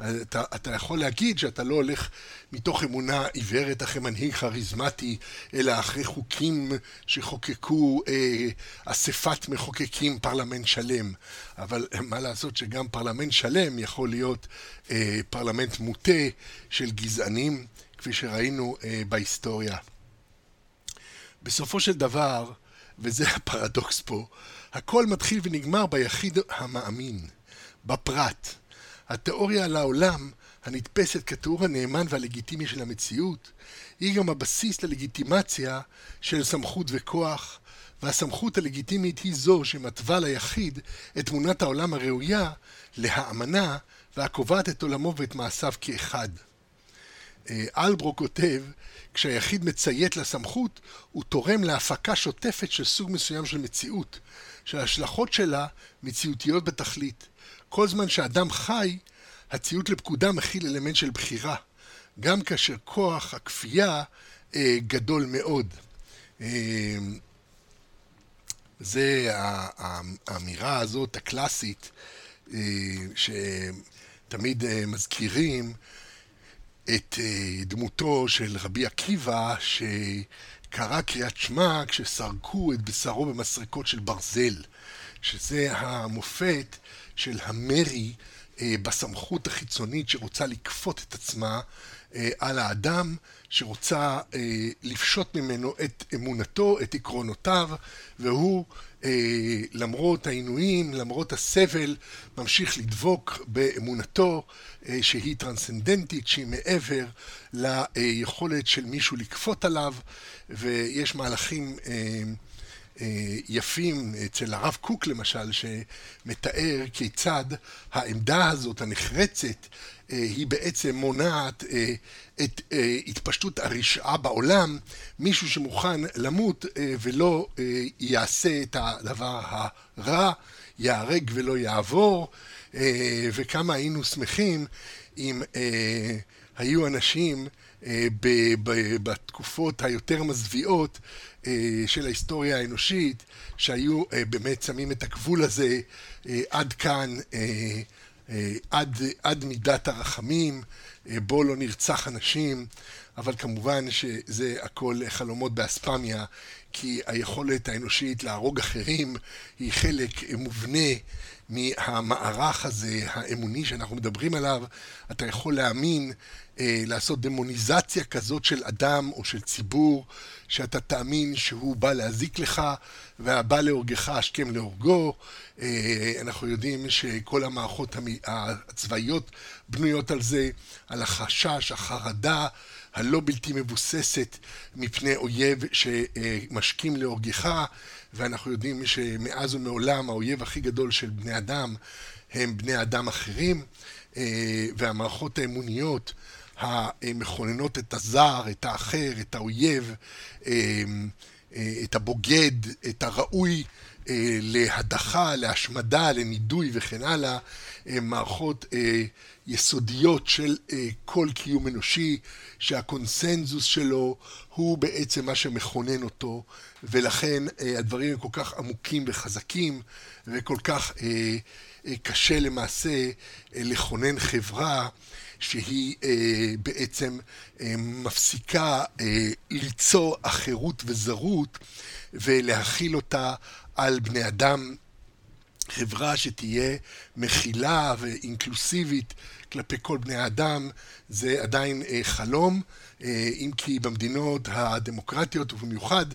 אתה, אתה יכול להגיד שאתה לא הולך מתוך אמונה עיוורת אחרי מנהיג כריזמטי, אלא אחרי חוקים שחוקקו אה, אספת מחוקקים פרלמנט שלם. אבל מה לעשות שגם פרלמנט שלם יכול להיות אה, פרלמנט מוטה של גזענים, כפי שראינו אה, בהיסטוריה. בסופו של דבר, וזה הפרדוקס פה, הכל מתחיל ונגמר ביחיד המאמין, בפרט. התיאוריה על העולם, הנתפסת כתיאור הנאמן והלגיטימי של המציאות, היא גם הבסיס ללגיטימציה של סמכות וכוח, והסמכות הלגיטימית היא זו שמתווה ליחיד את תמונת העולם הראויה להאמנה והקובעת את עולמו ואת מעשיו כאחד. אה, אלברו כותב, כשהיחיד מציית לסמכות, הוא תורם להפקה שוטפת של סוג מסוים של מציאות, שההשלכות שלה מציאותיות בתכלית. כל זמן שאדם חי, הציות לפקודה מכיל אלמנט של בחירה, גם כאשר כוח הכפייה אה, גדול מאוד. אה, זה האמירה הזאת הקלאסית אה, שתמיד אה, מזכירים את אה, דמותו של רבי עקיבא שקרא קריאת שמע כשסרקו את בשרו במסרקות של ברזל, שזה המופת של המרי אה, בסמכות החיצונית שרוצה לכפות את עצמה אה, על האדם, שרוצה אה, לפשוט ממנו את אמונתו, את עקרונותיו, והוא למרות העינויים, למרות הסבל, ממשיך לדבוק באמונתו שהיא טרנסצנדנטית, שהיא מעבר ליכולת של מישהו לכפות עליו, ויש מהלכים יפים אצל הרב קוק למשל, שמתאר כיצד העמדה הזאת הנחרצת אה, היא בעצם מונעת אה, את התפשטות הרשעה בעולם, מישהו שמוכן למות ולא יעשה את הדבר הרע, ייהרג ולא יעבור, וכמה היינו שמחים אם היו אנשים בתקופות היותר מזוויעות אה, של ההיסטוריה האנושית, שהיו אה, באמת שמים את הגבול הזה אה, עד כאן, עד, עד מידת הרחמים, בו לא נרצח אנשים, אבל כמובן שזה הכל חלומות באספמיה, כי היכולת האנושית להרוג אחרים היא חלק מובנה מהמערך הזה, האמוני שאנחנו מדברים עליו. אתה יכול להאמין, לעשות דמוניזציה כזאת של אדם או של ציבור, שאתה תאמין שהוא בא להזיק לך, והבא להורגך השכם להורגו. אה, אנחנו יודעים שכל המערכות הצבאיות בנויות על זה, על החשש, החרדה. הלא בלתי מבוססת מפני אויב שמשכים להורגך, ואנחנו יודעים שמאז ומעולם האויב הכי גדול של בני אדם הם בני אדם אחרים, אה, והמערכות האמוניות המכוננות את הזר, את האחר, את האויב, אה, אה, את הבוגד, את הראוי אה, להדחה, להשמדה, לנידוי וכן הלאה, מערכות יסודיות של כל קיום אנושי, שהקונסנזוס שלו הוא בעצם מה שמכונן אותו, ולכן הדברים הם כל כך עמוקים וחזקים, וכל כך קשה למעשה לכונן חברה. שהיא אה, בעצם אה, מפסיקה אה, ליצור אחרות וזרות ולהכיל אותה על בני אדם. חברה שתהיה מכילה ואינקלוסיבית כלפי כל בני האדם זה עדיין אה, חלום, אה, אם כי במדינות הדמוקרטיות ובמיוחד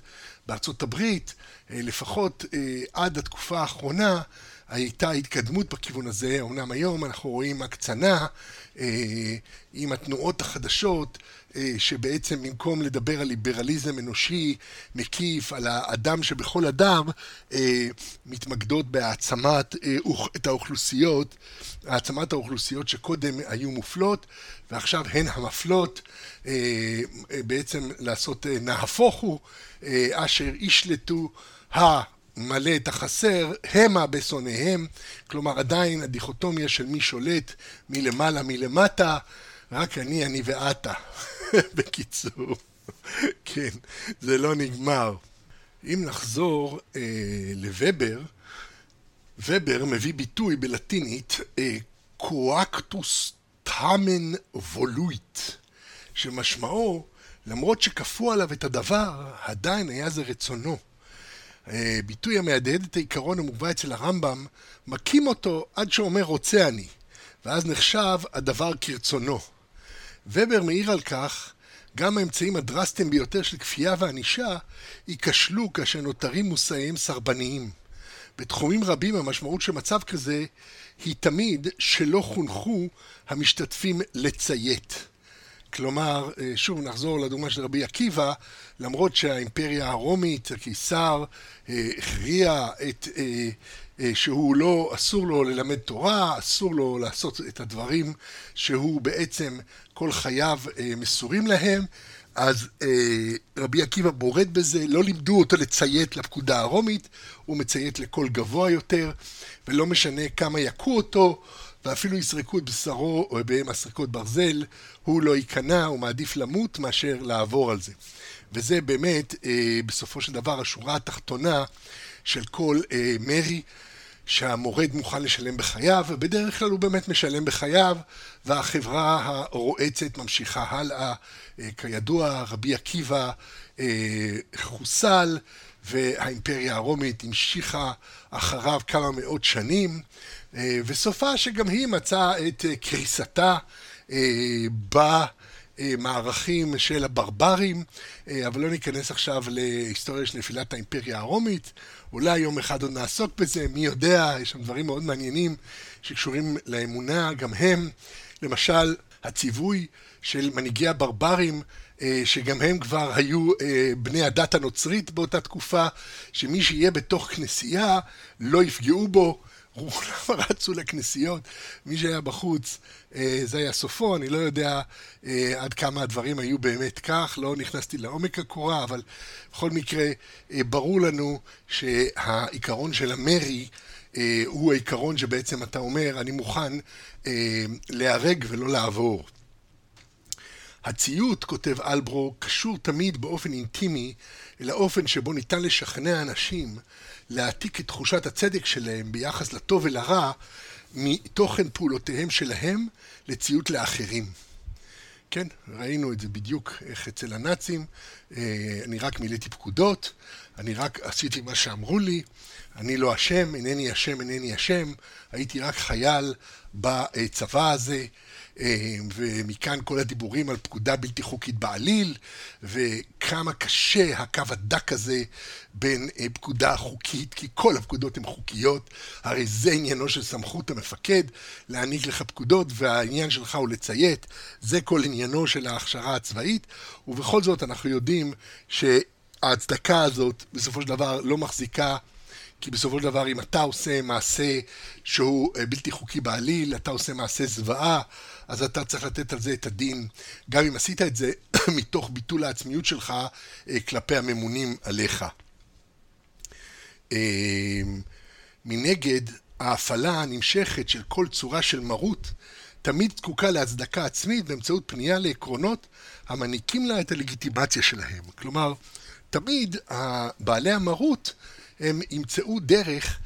בארצות הברית, אה, לפחות אה, עד התקופה האחרונה, הייתה התקדמות בכיוון הזה, אמנם היום אנחנו רואים הקצנה עם התנועות החדשות, אה, שבעצם במקום לדבר על ליברליזם אנושי מקיף, על האדם שבכל אדם, אה, מתמקדות בהעצמת את האוכלוסיות, העצמת האוכלוסיות שקודם היו מופלות, ועכשיו הן המפלות, בעצם לעשות נהפוך הוא, אשר ישלטו. מלא את החסר, המה בשונאיהם, כלומר עדיין הדיכוטומיה של מי שולט מלמעלה מלמטה, רק אני, אני ואתה. בקיצור, כן, זה לא נגמר. אם נחזור אה, לוובר, ובר מביא ביטוי בלטינית, קואקטוס טאמן וולויט, שמשמעו, למרות שכפו עליו את הדבר, עדיין היה זה רצונו. אה, ביטוי המהדהד את העיקרון המובא אצל הרמב"ם, מכים אותו עד שאומר רוצה אני, ואז נחשב הדבר כרצונו. ובר מעיר על כך, גם האמצעים הדרסטיים ביותר של כפייה וענישה ייכשלו כאשר נותרים מושאיהם סרבניים. בתחומים רבים המשמעות של מצב כזה היא תמיד שלא חונכו המשתתפים לציית. כלומר, אה, שוב נחזור לדוגמה של רבי עקיבא, למרות שהאימפריה הרומית, הקיסר, אה, הכריע את, אה, שהוא לא, אסור לו ללמד תורה, אסור לו לעשות את הדברים שהוא בעצם כל חייו מסורים להם, אז רבי עקיבא בורד בזה, לא לימדו אותו לציית לפקודה הרומית, הוא מציית לקול גבוה יותר, ולא משנה כמה יכו אותו, ואפילו יסרקו את בשרו או במסרקות ברזל, הוא לא ייכנע, הוא מעדיף למות מאשר לעבור על זה. וזה באמת, אה, בסופו של דבר, השורה התחתונה של כל אה, מרי, שהמורד מוכן לשלם בחייו, ובדרך כלל הוא באמת משלם בחייו, והחברה הרועצת ממשיכה הלאה. אה, כידוע, רבי עקיבא אה, חוסל, והאימפריה הרומית המשיכה אחריו כמה מאות שנים. אה, וסופה שגם היא מצאה את אה, קריסתה במערכים של הברברים, אבל לא ניכנס עכשיו להיסטוריה של נפילת האימפריה הרומית. אולי יום אחד עוד נעסוק בזה, מי יודע, יש שם דברים מאוד מעניינים שקשורים לאמונה, גם הם. למשל, הציווי של מנהיגי הברברים, שגם הם כבר היו בני הדת הנוצרית באותה תקופה, שמי שיהיה בתוך כנסייה לא יפגעו בו. כולם רצו לכנסיות, מי שהיה בחוץ, אה, זה היה סופו, אני לא יודע אה, עד כמה הדברים היו באמת כך, לא נכנסתי לעומק הקורה, אבל בכל מקרה, אה, ברור לנו שהעיקרון של המרי הוא העיקרון שבעצם אתה אומר, אני מוכן להיהרג ולא לעבור. הציות, כותב אלברו, קשור תמיד באופן אינטימי לאופן שבו ניתן לשכנע אנשים להעתיק את תחושת הצדק שלהם ביחס לטוב ולרע מתוכן פעולותיהם שלהם לציות לאחרים. כן, ראינו את זה בדיוק איך אצל הנאצים, אה, אני רק מילאתי פקודות, אני רק עשיתי מה שאמרו לי, אני לא אשם, אינני אשם, אינני אשם, הייתי רק חייל בצבא הזה, ומכאן כל הדיבורים על פקודה בלתי חוקית בעליל, וכמה קשה הקו הדק הזה בין אה, פקודה חוקית, כי כל הפקודות הן חוקיות, הרי זה עניינו של סמכות המפקד, להעניק לך פקודות, והעניין שלך הוא לציית, זה כל עניינו של ההכשרה הצבאית, ובכל זאת אנחנו יודעים שההצדקה הזאת בסופו של דבר לא מחזיקה כי בסופו של דבר אם אתה עושה מעשה שהוא אה, בלתי חוקי בעליל, אתה עושה מעשה זוועה, אז אתה צריך לתת על זה את הדין, גם אם עשית את זה מתוך ביטול העצמיות שלך אה, כלפי הממונים עליך. אה, מנגד, ההפעלה הנמשכת של כל צורה של מרות תמיד זקוקה להצדקה עצמית באמצעות פנייה לעקרונות המעניקים לה את הלגיטימציה שלהם. כלומר, תמיד בעלי המרות הם ימצאו דרך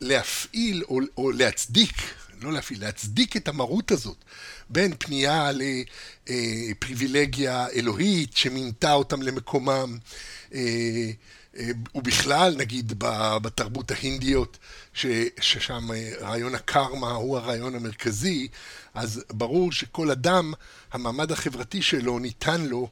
להפעיל או, או להצדיק, לא להפעיל, להצדיק את המרות הזאת בין פנייה לפריבילגיה אלוהית שמינתה אותם למקומם, אה, אה, ובכלל, נגיד, בתרבות ההינדיות, ששם אה, רעיון הקרמה הוא הרעיון המרכזי, אז ברור שכל אדם, המעמד החברתי שלו ניתן לו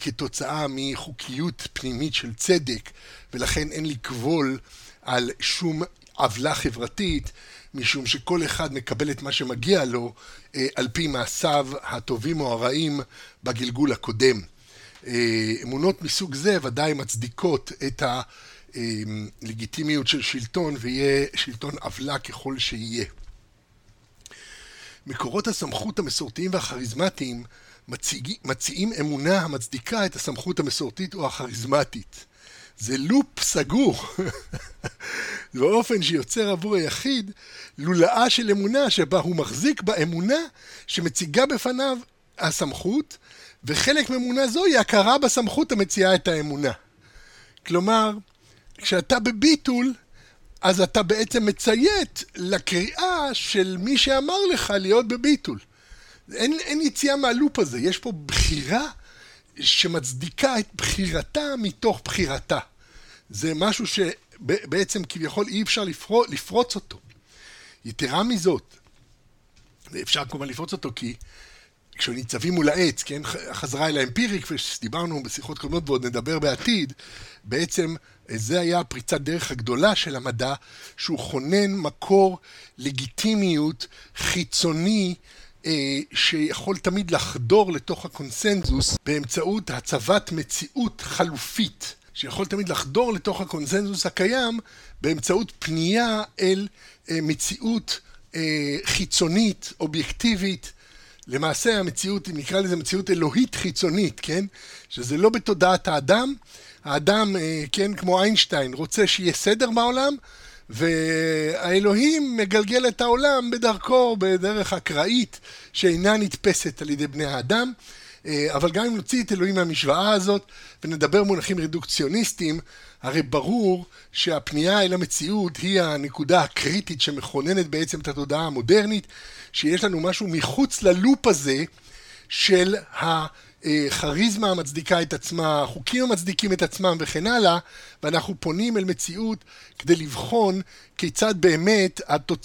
כתוצאה מחוקיות פנימית של צדק, ולכן אין לקבול על שום עוולה חברתית, משום שכל אחד מקבל את מה שמגיע לו אה, על פי מעשיו הטובים או הרעים בגלגול הקודם. אה, אמונות מסוג זה ודאי מצדיקות את הלגיטימיות של שלטון, ויהיה שלטון עוולה ככל שיהיה. מקורות הסמכות המסורתיים והכריזמטיים מציג, מציעים אמונה המצדיקה את הסמכות המסורתית או הכריזמטית. זה לופ סגור, באופן שיוצר עבור היחיד לולאה של אמונה שבה הוא מחזיק באמונה שמציגה בפניו הסמכות, וחלק מאמונה זו היא הכרה בסמכות המציעה את האמונה. כלומר, כשאתה בביטול, אז אתה בעצם מציית לקריאה של מי שאמר לך להיות בביטול. אין, אין יציאה מהלופ הזה, יש פה בחירה שמצדיקה את בחירתה מתוך בחירתה. זה משהו שבעצם כביכול אי אפשר לפרוץ, לפרוץ אותו. יתרה מזאת, אפשר כמובן לפרוץ אותו כי כשניצבים מול העץ, כן, חזרה אל האמפירי, כפי שדיברנו בשיחות קודמות ועוד נדבר בעתיד, בעצם זה היה הפריצת דרך הגדולה של המדע, שהוא כונן מקור לגיטימיות חיצוני שיכול תמיד לחדור לתוך הקונסנזוס באמצעות הצבת מציאות חלופית, שיכול תמיד לחדור לתוך הקונסנזוס הקיים באמצעות פנייה אל אה, מציאות אה, חיצונית, אובייקטיבית, למעשה המציאות, אם נקרא לזה מציאות אלוהית חיצונית, כן? שזה לא בתודעת האדם. האדם, אה, כן, כמו איינשטיין, רוצה שיהיה סדר בעולם, והאלוהים מגלגל את העולם בדרכו, בדרך אקראית, שאינה נתפסת על ידי בני האדם. אה, אבל גם אם נוציא את אלוהים מהמשוואה הזאת ונדבר מונחים רדוקציוניסטיים, הרי ברור שהפנייה אל המציאות היא הנקודה הקריטית שמכוננת בעצם את התודעה המודרנית, שיש לנו משהו מחוץ ללופ הזה של הכריזמה המצדיקה את עצמה, החוקים המצדיקים את עצמם וכן הלאה, ואנחנו פונים אל מציאות כדי לבחון כיצד באמת,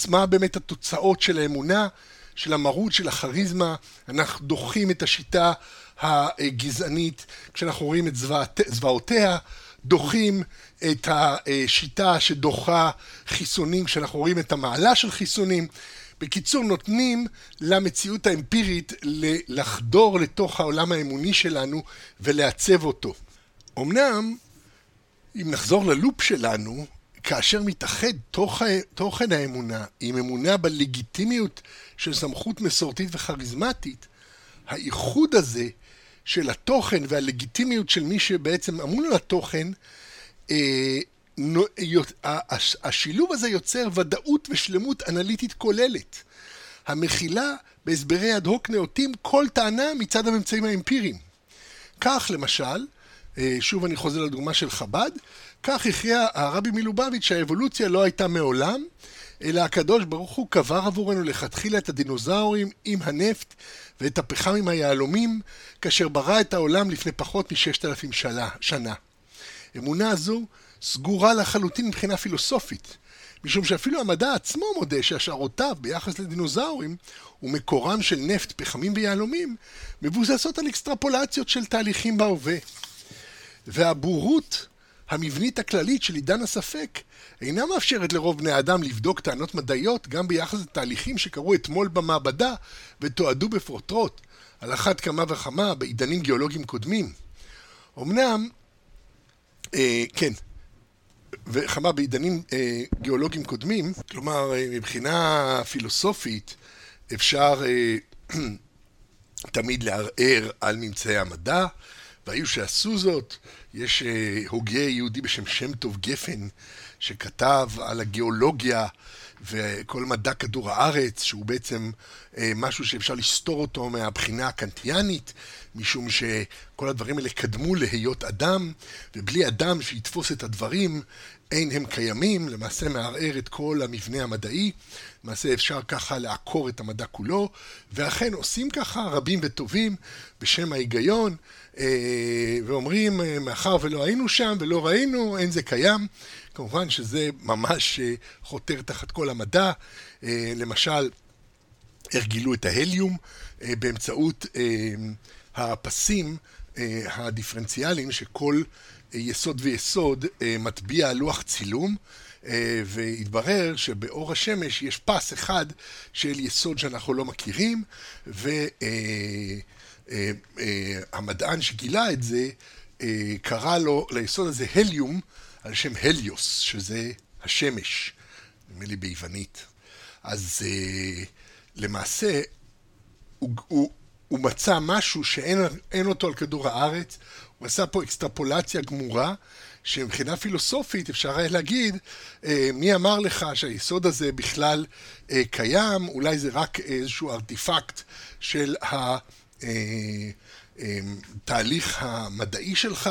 מה באמת התוצאות של האמונה, של המרות, של הכריזמה, אנחנו דוחים את השיטה הגזענית כשאנחנו רואים את זוועותיה, דוחים את השיטה שדוחה חיסונים כשאנחנו רואים את המעלה של חיסונים. בקיצור, נותנים למציאות האמפירית לחדור לתוך העולם האמוני שלנו ולעצב אותו. אמנם, אם נחזור ללופ שלנו, כאשר מתאחד תוכן האמונה עם אמונה בלגיטימיות של סמכות מסורתית וכריזמטית, האיחוד הזה של התוכן והלגיטימיות של מי שבעצם אמון על התוכן, אה, השילוב הזה יוצר ודאות ושלמות אנליטית כוללת, המכילה בהסברי אד הוק נאותים כל טענה מצד הממצאים האמפיריים. כך למשל, אה, שוב אני חוזר לדוגמה של חב"ד, כך הכריע הרבי מלובביץ' שהאבולוציה לא הייתה מעולם, אלא הקדוש ברוך הוא קבר עבורנו לכתחילה את הדינוזאורים עם הנפט ואת הפחם עם היהלומים, כאשר ברא את העולם לפני פחות מששת אלפים שנה. אמונה זו סגורה לחלוטין מבחינה פילוסופית, משום שאפילו המדע עצמו מודה שהשערותיו ביחס לדינוזאורים ומקורם של נפט, פחמים ויהלומים מבוססות על אקסטרפולציות של תהליכים בהווה. והבורות המבנית הכללית של עידן הספק אינה מאפשרת לרוב בני האדם לבדוק טענות מדעיות גם ביחס לתהליכים שקרו אתמול במעבדה ותועדו בפרוטרוט, על אחת כמה וכמה בעידנים גיאולוגיים קודמים. אמנם, אה, כן, וכמה בעידנים אה, גיאולוגיים קודמים, כלומר, אה, מבחינה פילוסופית אפשר אה, תמיד לערער על ממצאי המדע, והיו שעשו זאת. יש אה, הוגה יהודי בשם שם טוב גפן, שכתב על הגיאולוגיה וכל מדע כדור הארץ, שהוא בעצם אה, משהו שאפשר לסתור אותו מהבחינה הקנטיאנית, משום שכל הדברים האלה קדמו להיות אדם, ובלי אדם שיתפוס את הדברים, אין הם קיימים, למעשה מערער את כל המבנה המדעי, למעשה אפשר ככה לעקור את המדע כולו, ואכן עושים ככה רבים וטובים בשם ההיגיון, ואומרים, אה, מאחר ולא היינו שם ולא ראינו, אין זה קיים. כמובן שזה ממש אה, חותר תחת כל המדע. למשל, איך גילו את ההליום באמצעות הפסים הדיפרנציאליים שכל יסוד ויסוד מטביע על לוח צילום. והתברר שבאור השמש יש פס אחד של יסוד שאנחנו לא מכירים, ו... אה, אה, המדען שגילה את זה, אה, קרא לו, ליסוד הזה הליום, על שם הליוס, שזה השמש, נדמה לי ביוונית. אז למעשה, הוא, הוא, הוא מצא משהו שאין אותו על כדור הארץ, הוא עשה פה אקסטרפולציה גמורה, שמבחינה פילוסופית אפשר היה להגיד, מי אמר לך שהיסוד הזה בכלל קיים, אולי זה רק איזשהו ארטיפקט של ה... התהליך אה, המדעי שלך,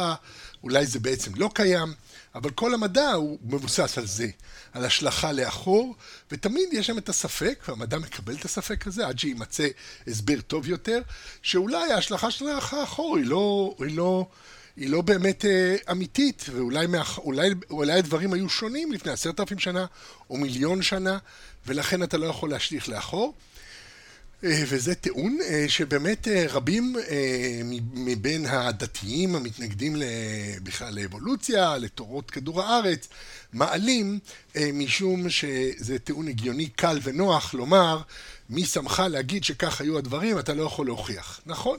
אולי זה בעצם לא קיים, אבל כל המדע הוא מבוסס על זה, על השלכה לאחור, ותמיד יש שם את הספק, והמדע מקבל את הספק הזה עד שיימצא הסבר טוב יותר, שאולי ההשלכה של האחור היא לא, היא לא, היא לא באמת אה, אמיתית, ואולי מאח, אולי, אולי הדברים היו שונים לפני עשרת אלפים שנה או מיליון שנה, ולכן אתה לא יכול להשליך לאחור. אה, וזה טיעון אה, שבאמת אה, רבים מבין הדתיים המתנגדים בכלל לאבולוציה, לתורות כדור הארץ, מעלים משום שזה טיעון הגיוני קל ונוח לומר מי שמך להגיד שכך היו הדברים, אתה לא יכול להוכיח. נכון,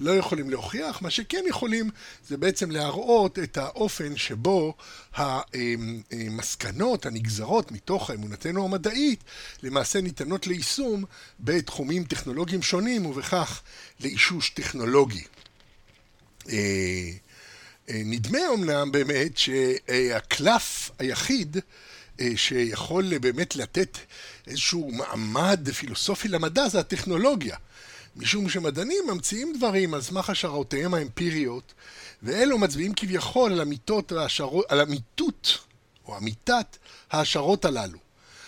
לא יכולים להוכיח, מה שכן יכולים זה בעצם להראות את האופן שבו המסקנות הנגזרות מתוך אמונתנו המדעית למעשה ניתנות ליישום בתחומים טכנולוגיים שונים ובכך לאישוש טכנולוגי. אה, אה, נדמה אמנם באמת שהקלף היחיד אה, שיכול באמת לתת איזשהו מעמד פילוסופי למדע זה הטכנולוגיה. משום שמדענים ממציאים דברים על סמך השערותיהם האמפיריות, ואלו מצביעים כביכול על, והשערות, על אמיתות או אמיתת ההשערות הללו.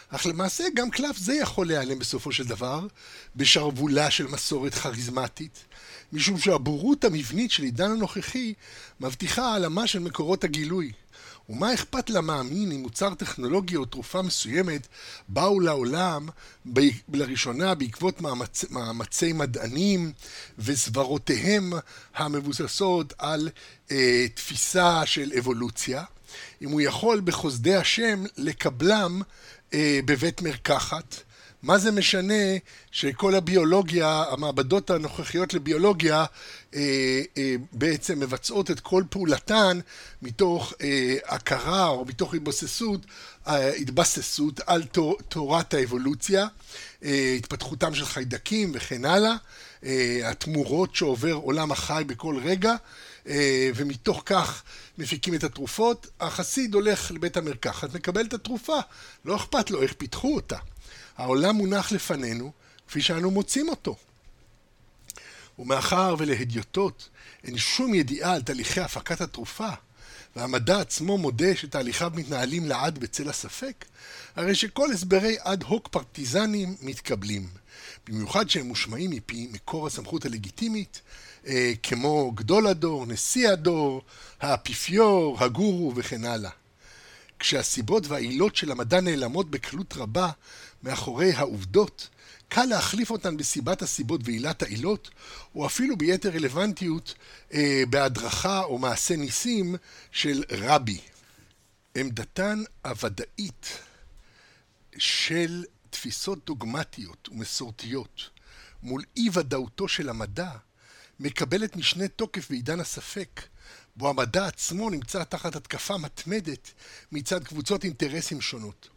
אך למעשה גם קלף זה יכול להיעלם בסופו של דבר בשרוולה של מסורת כריזמטית, משום שהבורות המבנית של עידן הנוכחי מבטיחה העלמה של מקורות הגילוי. ומה אכפת למאמין אם מוצר טכנולוגי או תרופה מסוימת באו לעולם ב... לראשונה בעקבות מאמצ... מאמצי מדענים וסברותיהם המבוססות על אה, תפיסה של אבולוציה, אם הוא יכול בחסדי השם לקבלם אה, בבית מרקחת מה זה משנה שכל הביולוגיה, המעבדות הנוכחיות לביולוגיה אה, אה, בעצם מבצעות את כל פעולתן מתוך אה, הכרה או מתוך התבססות, אה, התבססות על תור, תורת האבולוציה, אה, התפתחותם של חיידקים וכן הלאה, אה, התמורות שעובר עולם החי בכל רגע. אה, ומתוך כך מפיקים את התרופות, החסיד הולך לבית המרקחת, מקבל את התרופה, לא אכפת לו איך פיתחו אותה. העולם מונח לפנינו כפי שאנו מוצאים אותו. ומאחר ולהדיוטות אין שום ידיעה על תהליכי הפקת התרופה, והמדע עצמו מודה שתהליכיו מתנהלים לעד בצל הספק, הרי שכל הסברי אד הוק פרטיזנים מתקבלים, במיוחד שהם מושמעים מפי מקור הסמכות הלגיטימית, אה, כמו גדול הדור, נשיא הדור, האפיפיור, הגורו וכן הלאה. כשהסיבות והעילות של המדע נעלמות בקלות רבה מאחורי העובדות, קל להחליף אותן בסיבת הסיבות ועילת העילות, או אפילו ביתר רלוונטיות אה, בהדרכה או מעשה ניסים של רבי. עמדתן הוודאית של תפיסות דוגמטיות ומסורתיות מול אי ודאותו של המדע מקבלת משנה תוקף בעידן הספק, בו המדע עצמו נמצא תחת התקפה מתמדת מצד קבוצות אינטרסים שונות.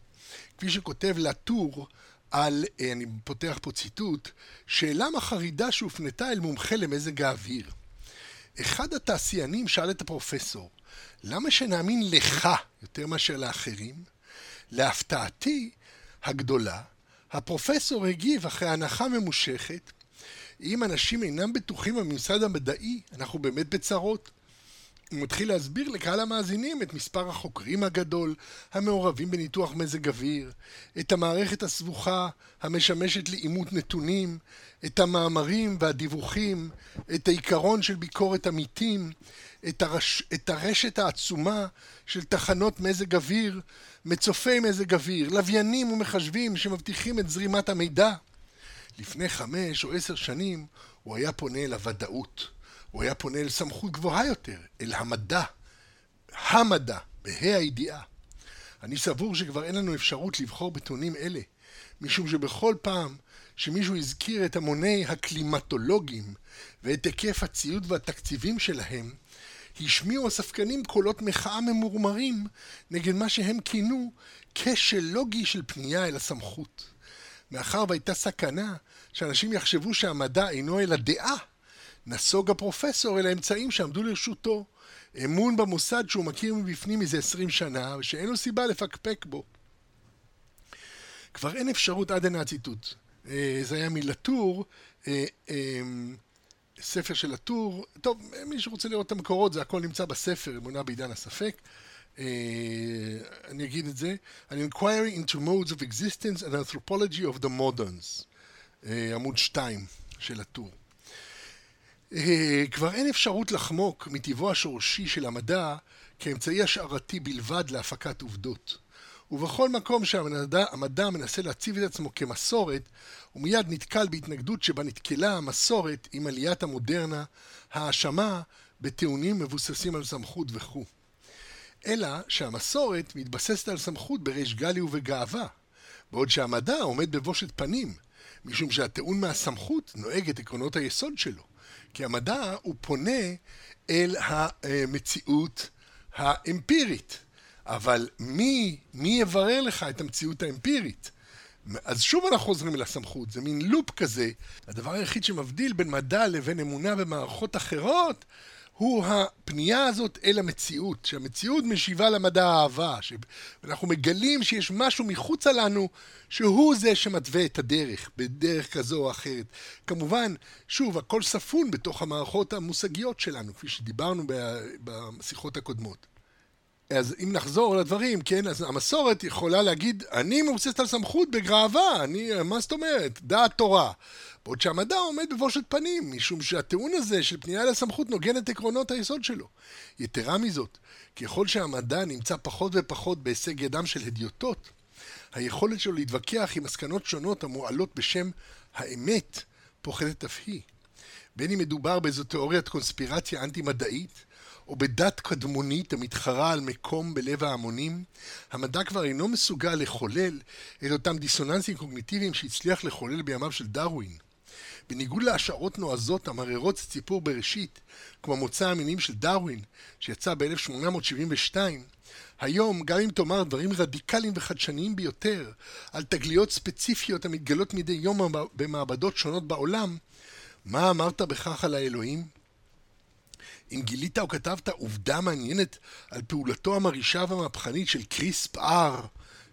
כפי שכותב לטור על, אה, אני פותח פה ציטוט, שאלה מחרידה שהופנתה אל מומחה למזג האוויר. אחד התעשיינים שאל את הפרופסור, למה שנאמין לך יותר מאשר לאחרים? להפתעתי הגדולה, הפרופסור הגיב אחרי הנחה ממושכת, אם אנשים אינם בטוחים בממסד המדעי, אנחנו באמת בצרות. הוא מתחיל להסביר לקהל המאזינים את מספר החוקרים הגדול המעורבים בניתוח מזג אוויר, את המערכת הסבוכה המשמשת לאימות נתונים, את המאמרים והדיווחים, את העיקרון של ביקורת עמיתים, את, הרש... את הרשת העצומה של תחנות מזג אוויר, מצופי מזג אוויר, לוויינים ומחשבים שמבטיחים את זרימת המידע. לפני חמש או עשר שנים הוא היה פונה אל הוודאות. הוא היה פונה אל סמכות גבוהה יותר, אל המדע, המדע, בה"א הידיעה. אני סבור שכבר אין לנו אפשרות לבחור בטונים אלה, משום שבכל פעם שמישהו הזכיר את המוני הקלימטולוגים ואת היקף הציוד והתקציבים שלהם, השמיעו הספקנים קולות מחאה ממורמרים נגד מה שהם כינו כשל לוגי של פנייה אל הסמכות. מאחר והייתה סכנה שאנשים יחשבו שהמדע אינו אלא דעה, נסוג הפרופסור אל האמצעים שעמדו לרשותו, אמון במוסד שהוא מכיר מבפנים מזה עשרים שנה, ושאין לו סיבה לפקפק בו. כבר אין אפשרות עד הנה הציטוט. אה, זה היה מלטור, אה, אה, ספר של לטור. טוב, מי שרוצה לראות את המקורות, זה הכל נמצא בספר, אמונה בעידן הספק. אני אגיד את זה, an inquiry into modes of existence and anthropology of the moderns, עמוד 2 של הטור. כבר אין אפשרות לחמוק מטבעו השורשי של המדע כאמצעי השערתי בלבד להפקת עובדות. ובכל מקום שהמדע מנסה להציב את עצמו כמסורת, הוא מיד נתקל בהתנגדות שבה נתקלה המסורת עם עליית המודרנה, האשמה בטיעונים מבוססים על סמכות וכו'. אלא שהמסורת מתבססת על סמכות בריש גלי ובגאווה, בעוד שהמדע עומד בבושת פנים, משום שהטיעון מהסמכות נוהג את עקרונות היסוד שלו. כי המדע הוא פונה אל המציאות האמפירית. אבל מי, מי יברר לך את המציאות האמפירית? אז שוב אנחנו חוזרים אל הסמכות, זה מין לופ כזה. הדבר היחיד שמבדיל בין מדע לבין אמונה במערכות אחרות הוא הפנייה הזאת אל המציאות, שהמציאות משיבה למדע האהבה, שאנחנו מגלים שיש משהו מחוצה לנו שהוא זה שמתווה את הדרך, בדרך כזו או אחרת. כמובן, שוב, הכל ספון בתוך המערכות המושגיות שלנו, כפי שדיברנו בשיחות הקודמות. אז אם נחזור לדברים, כן, אז המסורת יכולה להגיד, אני מבוססת על סמכות בגאווה, אני, מה זאת אומרת? דעת תורה. בעוד שהמדע עומד בבושת פנים, משום שהטיעון הזה של פנייה לסמכות נוגן את עקרונות היסוד שלו. יתרה מזאת, ככל שהמדע נמצא פחות ופחות בהישג ידם של הדיוטות, היכולת שלו להתווכח עם מסקנות שונות המועלות בשם האמת פוחדת אף היא. בין אם מדובר באיזו תיאוריית קונספירציה אנטי-מדעית, או בדת קדמונית המתחרה על מקום בלב ההמונים, המדע כבר אינו מסוגל לחולל את אותם דיסוננסים קוגניטיביים שהצליח לחולל בימיו של דרווין. בניגוד להשערות נועזות המררות ציפור בראשית, כמו מוצא המינים של דרווין, שיצא ב-1872, היום, גם אם תאמר דברים רדיקליים וחדשניים ביותר על תגליות ספציפיות המתגלות מדי יום במעבדות שונות בעולם, מה אמרת בכך על האלוהים? אם גילית או כתבת עובדה מעניינת על פעולתו המרעישה והמהפכנית של קריספ R,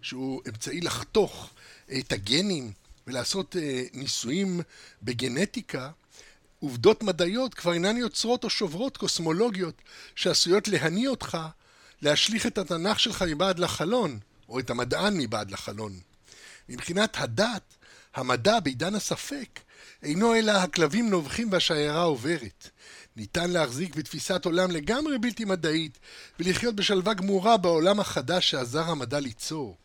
שהוא אמצעי לחתוך את הגנים ולעשות אה, ניסויים בגנטיקה, עובדות מדעיות כבר אינן יוצרות או שוברות קוסמולוגיות שעשויות להניע אותך להשליך את התנ"ך שלך מבעד לחלון, או את המדען מבעד לחלון. מבחינת הדת, המדע בעידן הספק אינו אלא הכלבים נובחים והשיירה עוברת. ניתן להחזיק בתפיסת עולם לגמרי בלתי מדעית ולחיות בשלווה גמורה בעולם החדש שעזר המדע ליצור.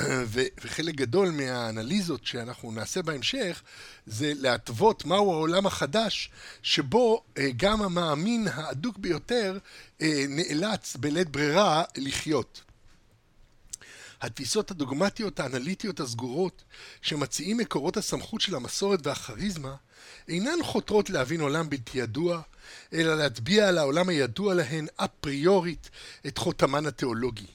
וחלק גדול מהאנליזות שאנחנו נעשה בהמשך זה להתוות מהו העולם החדש שבו אה, גם המאמין האדוק ביותר אה, נאלץ בלית ברירה לחיות. התפיסות הדוגמטיות האנליטיות הסגורות שמציעים מקורות הסמכות של המסורת והכריזמה אינן חותרות להבין עולם בלתי ידוע, אלא להטביע על העולם הידוע להן אפריורית את חותמן התיאולוגי.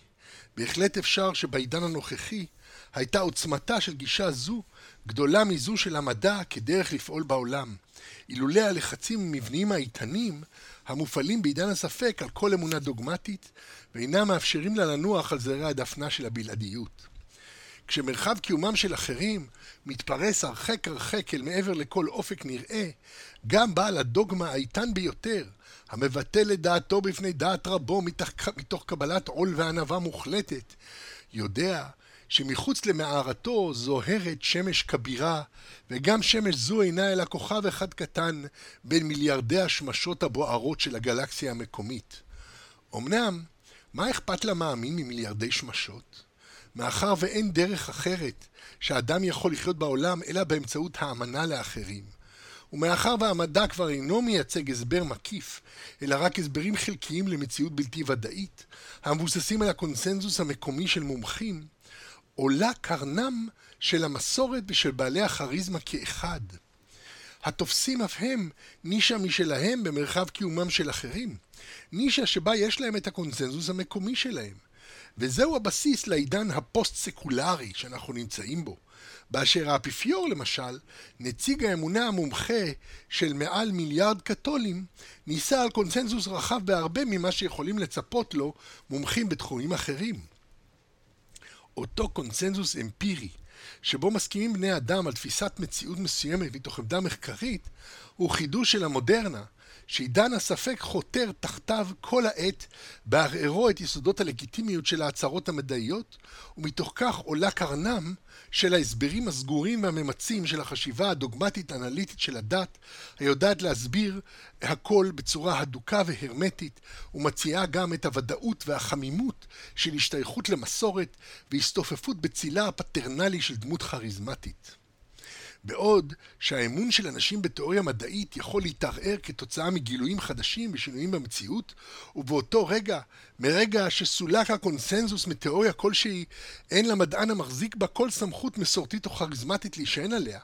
בהחלט אפשר שבעידן הנוכחי הייתה עוצמתה של גישה זו גדולה מזו של המדע כדרך לפעול בעולם. אילולא הלחצים המבניים האיתנים המופעלים בעידן הספק על כל אמונה דוגמטית ואינם מאפשרים לה לנוח על זרי הדפנה של הבלעדיות. כשמרחב קיומם של אחרים מתפרס הרחק הרחק אל מעבר לכל אופק נראה, גם בעל הדוגמה האיתן ביותר, המבטל את דעתו בפני דעת רבו מתוך, מתוך קבלת עול וענווה מוחלטת, יודע שמחוץ למערתו זוהרת שמש כבירה, וגם שמש זו אינה אלא כוכב אחד קטן בין מיליארדי השמשות הבוערות של הגלקסיה המקומית. אמנם, מה אכפת למאמין ממיליארדי שמשות? מאחר ואין דרך אחרת שאדם יכול לחיות בעולם אלא באמצעות האמנה לאחרים. ומאחר והמדע כבר אינו מייצג הסבר מקיף, אלא רק הסברים חלקיים למציאות בלתי ודאית, המבוססים על הקונסנזוס המקומי של מומחים, עולה קרנם של המסורת ושל בעלי הכריזמה כאחד. התופסים אף הם נישה משלהם במרחב קיומם של אחרים, נישה שבה יש להם את הקונסנזוס המקומי שלהם. וזהו הבסיס לעידן הפוסט-סקולרי שאנחנו נמצאים בו. באשר האפיפיור למשל, נציג האמונה המומחה של מעל מיליארד קתולים, נישא על קונסנזוס רחב בהרבה ממה שיכולים לצפות לו מומחים בתחומים אחרים. אותו קונסנזוס אמפירי, שבו מסכימים בני אדם על תפיסת מציאות מסוימת מתוך עמדה מחקרית, הוא חידוש של המודרנה, שעידן הספק חותר תחתיו כל העת בערערו את יסודות הלגיטימיות של ההצהרות המדעיות, ומתוך כך עולה קרנם של ההסברים הסגורים והממצים של החשיבה הדוגמטית-אנליטית של הדת, היודעת להסביר הכל בצורה הדוקה והרמטית, ומציעה גם את הוודאות והחמימות של השתייכות למסורת והסתופפות בצילה הפטרנלי של דמות כריזמטית. בעוד שהאמון של אנשים בתיאוריה מדעית יכול להתערער כתוצאה מגילויים חדשים ושינויים במציאות, ובאותו רגע, מרגע שסולק הקונסנזוס מתיאוריה כלשהי, אין למדען המחזיק בה כל סמכות מסורתית או כריזמטית להישען עליה.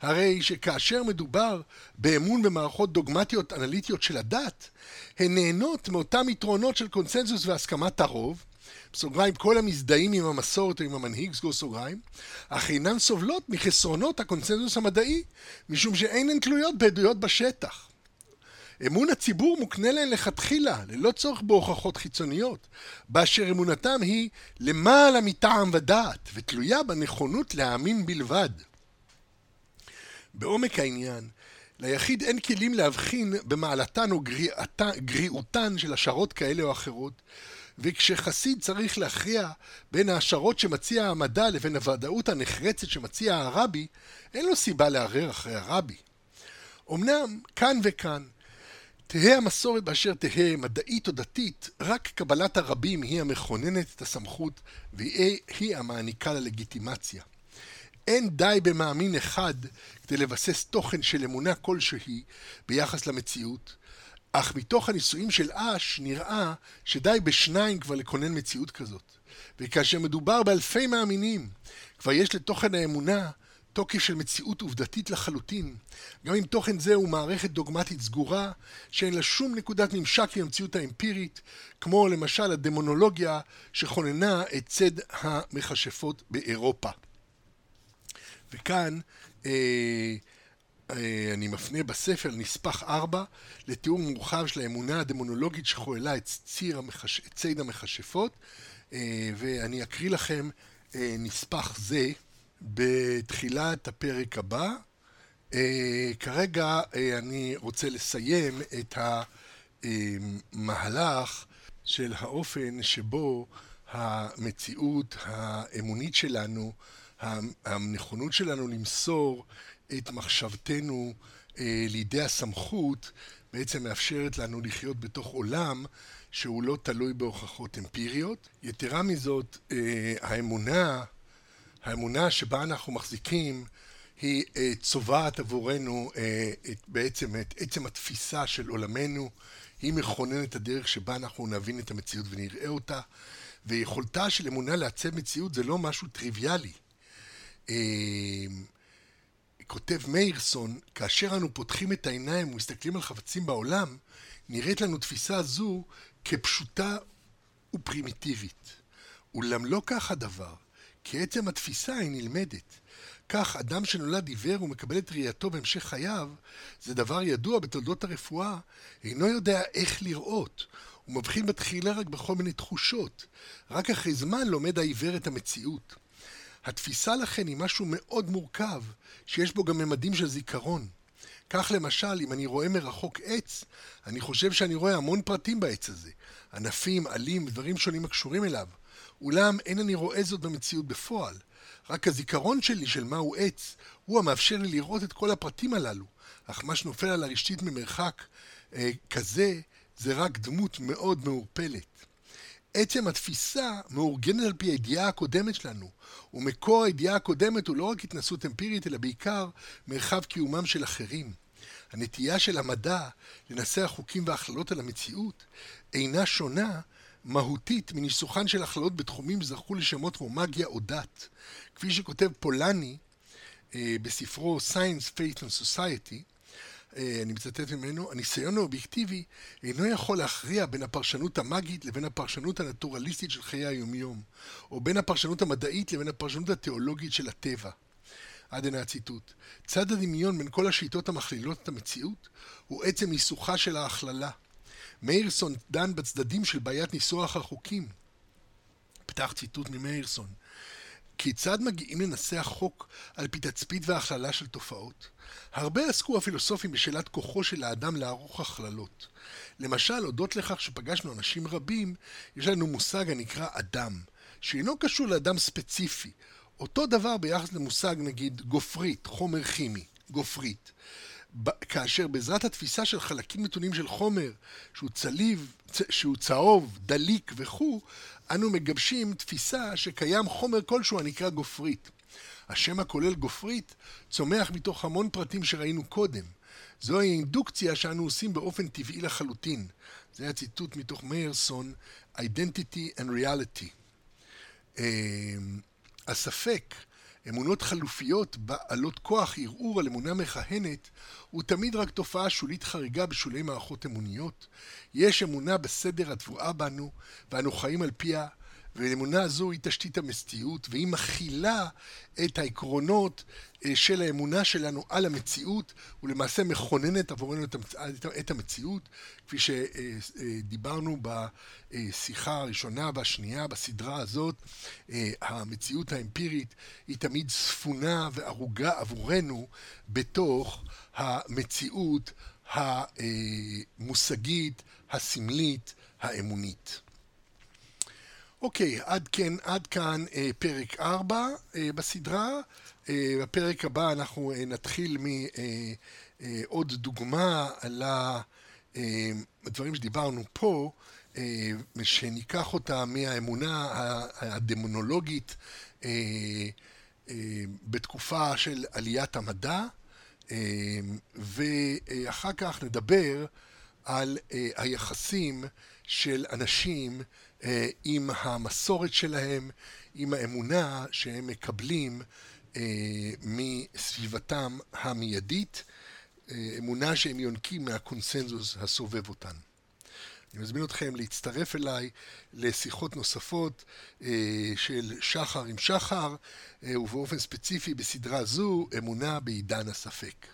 הרי שכאשר מדובר באמון במערכות דוגמטיות אנליטיות של הדת, הן נהנות מאותם יתרונות של קונסנזוס והסכמת הרוב, בסוגריים, כל המזדהים עם המסורת או עם המנהיג, סגור סוגריים, אך אינן סובלות מחסרונות הקונצנזוס המדעי, משום שאין תלויות בעדויות בשטח. אמון הציבור מוקנה להן לכתחילה, ללא צורך בהוכחות חיצוניות, באשר אמונתם היא למעלה מטעם ודעת, ותלויה בנכונות להאמין בלבד. בעומק העניין, ליחיד אין כלים להבחין במעלתן או גריעותן של השערות כאלה או אחרות, וכשחסיד צריך להכריע בין ההשערות שמציע המדע לבין הוודאות הנחרצת שמציע הרבי, אין לו סיבה לערער אחרי הרבי. אמנם, כאן וכאן, תהא המסורת באשר תהא, מדעית או דתית, רק קבלת הרבים היא המכוננת את הסמכות והיא המעניקה ללגיטימציה. אין די במאמין אחד כדי לבסס תוכן של אמונה כלשהי ביחס למציאות, אך מתוך הניסויים של אש נראה שדי בשניים כבר לכונן מציאות כזאת. וכאשר מדובר באלפי מאמינים, כבר יש לתוכן האמונה תוקף של מציאות עובדתית לחלוטין, גם אם תוכן זה הוא מערכת דוגמטית סגורה, שאין לה שום נקודת ממשק עם המציאות האמפירית, כמו למשל הדמונולוגיה שכוננה את צד המכשפות באירופה. וכאן אה, אני מפנה בספר נספח 4 לתיאור מורחב של האמונה הדמונולוגית שחוללה את, ציר המחש... את ציד המכשפות אה, ואני אקריא לכם אה, נספח זה בתחילת הפרק הבא. כרגע אני רוצה לסיים את המהלך של האופן שבו המציאות האמונית שלנו, הנכונות שלנו למסור את מחשבתנו אה, לידי הסמכות, בעצם מאפשרת לנו לחיות בתוך עולם שהוא לא תלוי בהוכחות אמפיריות. יתרה מזאת, אה, האמונה, האמונה שבה אנחנו מחזיקים, היא אה, צובעת עבורנו אה, את, בעצם את עצם התפיסה של עולמנו, היא מכוננת הדרך שבה אנחנו נבין את המציאות ונראה אותה, ויכולתה של אמונה לעצב מציאות זה לא משהו טריוויאלי. כותב מאירסון, כאשר אנו פותחים את העיניים ומסתכלים על חפצים בעולם, נראית לנו תפיסה זו כפשוטה ופרימיטיבית. אולם לא כך הדבר, כי עצם התפיסה היא נלמדת. כך, אדם שנולד עיוור ומקבל את ראייתו בהמשך חייו, זה דבר ידוע בתולדות הרפואה, אינו יודע איך לראות. הוא מבחין בתחילה רק בכל מיני תחושות. רק אחרי זמן לומד העיוור את המציאות. התפיסה לכן היא משהו מאוד מורכב, שיש בו גם ממדים של זיכרון. כך למשל, אם אני רואה מרחוק עץ, אני חושב שאני רואה המון פרטים בעץ הזה. ענפים, עלים, דברים שונים הקשורים אליו. אולם אין אני רואה זאת במציאות בפועל. רק הזיכרון שלי של מהו עץ, הוא המאפשר לי לראות את כל הפרטים הללו. אך מה שנופל על הרשתית ממרחק אה, כזה, זה רק דמות מאוד מעורפלת. עצם התפיסה מאורגנת על פי הידיעה הקודמת שלנו, ומקור הידיעה הקודמת הוא לא רק התנסות אמפירית, אלא בעיקר מרחב קיומם של אחרים. הנטייה של המדע לנסח חוקים והכללות על המציאות אינה שונה מהותית מניסוחן של הכללות בתחומים שזכו לשמות כמו מגיה או דת. כפי שכותב פולני אה, בספרו Science, Faith and Society, אני מצטט ממנו, הניסיון האובייקטיבי אינו יכול להכריע בין הפרשנות המאגית לבין הפרשנות הנטורליסטית של חיי היומיום, או בין הפרשנות המדעית לבין הפרשנות התיאולוגית של הטבע. עד הנה הציטוט. צד הדמיון בין כל השיטות המכלילות את המציאות הוא עצם ניסוחה של ההכללה. מאירסון דן בצדדים של בעיית ניסוח החוקים. פתח ציטוט ממאירסון. כיצד מגיעים לנסח חוק על פי תצפית והכללה של תופעות? הרבה עסקו הפילוסופים בשאלת כוחו של האדם לערוך הכללות. למשל, הודות לכך שפגשנו אנשים רבים, יש לנו מושג הנקרא אדם, שאינו קשור לאדם ספציפי. אותו דבר ביחס למושג, נגיד, גופרית, חומר כימי, גופרית. כאשר בעזרת התפיסה של חלקים נתונים של חומר, שהוא צליב, שהוא צהוב, דליק וכו', אנו מגבשים תפיסה שקיים חומר כלשהו הנקרא גופרית. השם הכולל גופרית צומח מתוך המון פרטים שראינו קודם. זוהי אינדוקציה שאנו עושים באופן טבעי לחלוטין. זה היה ציטוט מתוך מיירסון, Identity and Reality. אמ, הספק אמונות חלופיות בעלות כוח ערעור על אמונה מכהנת הוא תמיד רק תופעה שולית חריגה בשולי מערכות אמוניות. יש אמונה בסדר התבואה בנו, ואנו חיים על פיה, ואמונה זו היא תשתית המציאות, והיא מכילה את העקרונות אה, של האמונה שלנו על המציאות, ולמעשה מכוננת עבורנו את המציאות, כפי שדיברנו בשיחה הראשונה והשנייה בסדרה הזאת, אה, המציאות האמפירית היא תמיד ספונה וערוגה עבורנו בתוך המציאות המושגית, הסמלית, האמונית. אוקיי, עד, כן, עד כאן אה, פרק 4 אה, בסדרה. אה, בפרק הבא אנחנו אה, נתחיל מעוד אה, אה, דוגמה על אה, הדברים שדיברנו פה, אה, שניקח אותה מהאמונה הדמונולוגית אה, אה, בתקופה של עליית המדע, אה, ואחר כך נדבר על אה, היחסים של אנשים עם המסורת שלהם, עם האמונה שהם מקבלים אה, מסביבתם המיידית, אה, אמונה שהם יונקים מהקונסנזוס הסובב אותן. אני מזמין אתכם להצטרף אליי לשיחות נוספות של שחר עם שחר, ובאופן ספציפי בסדרה זו, אמונה בעידן הספק.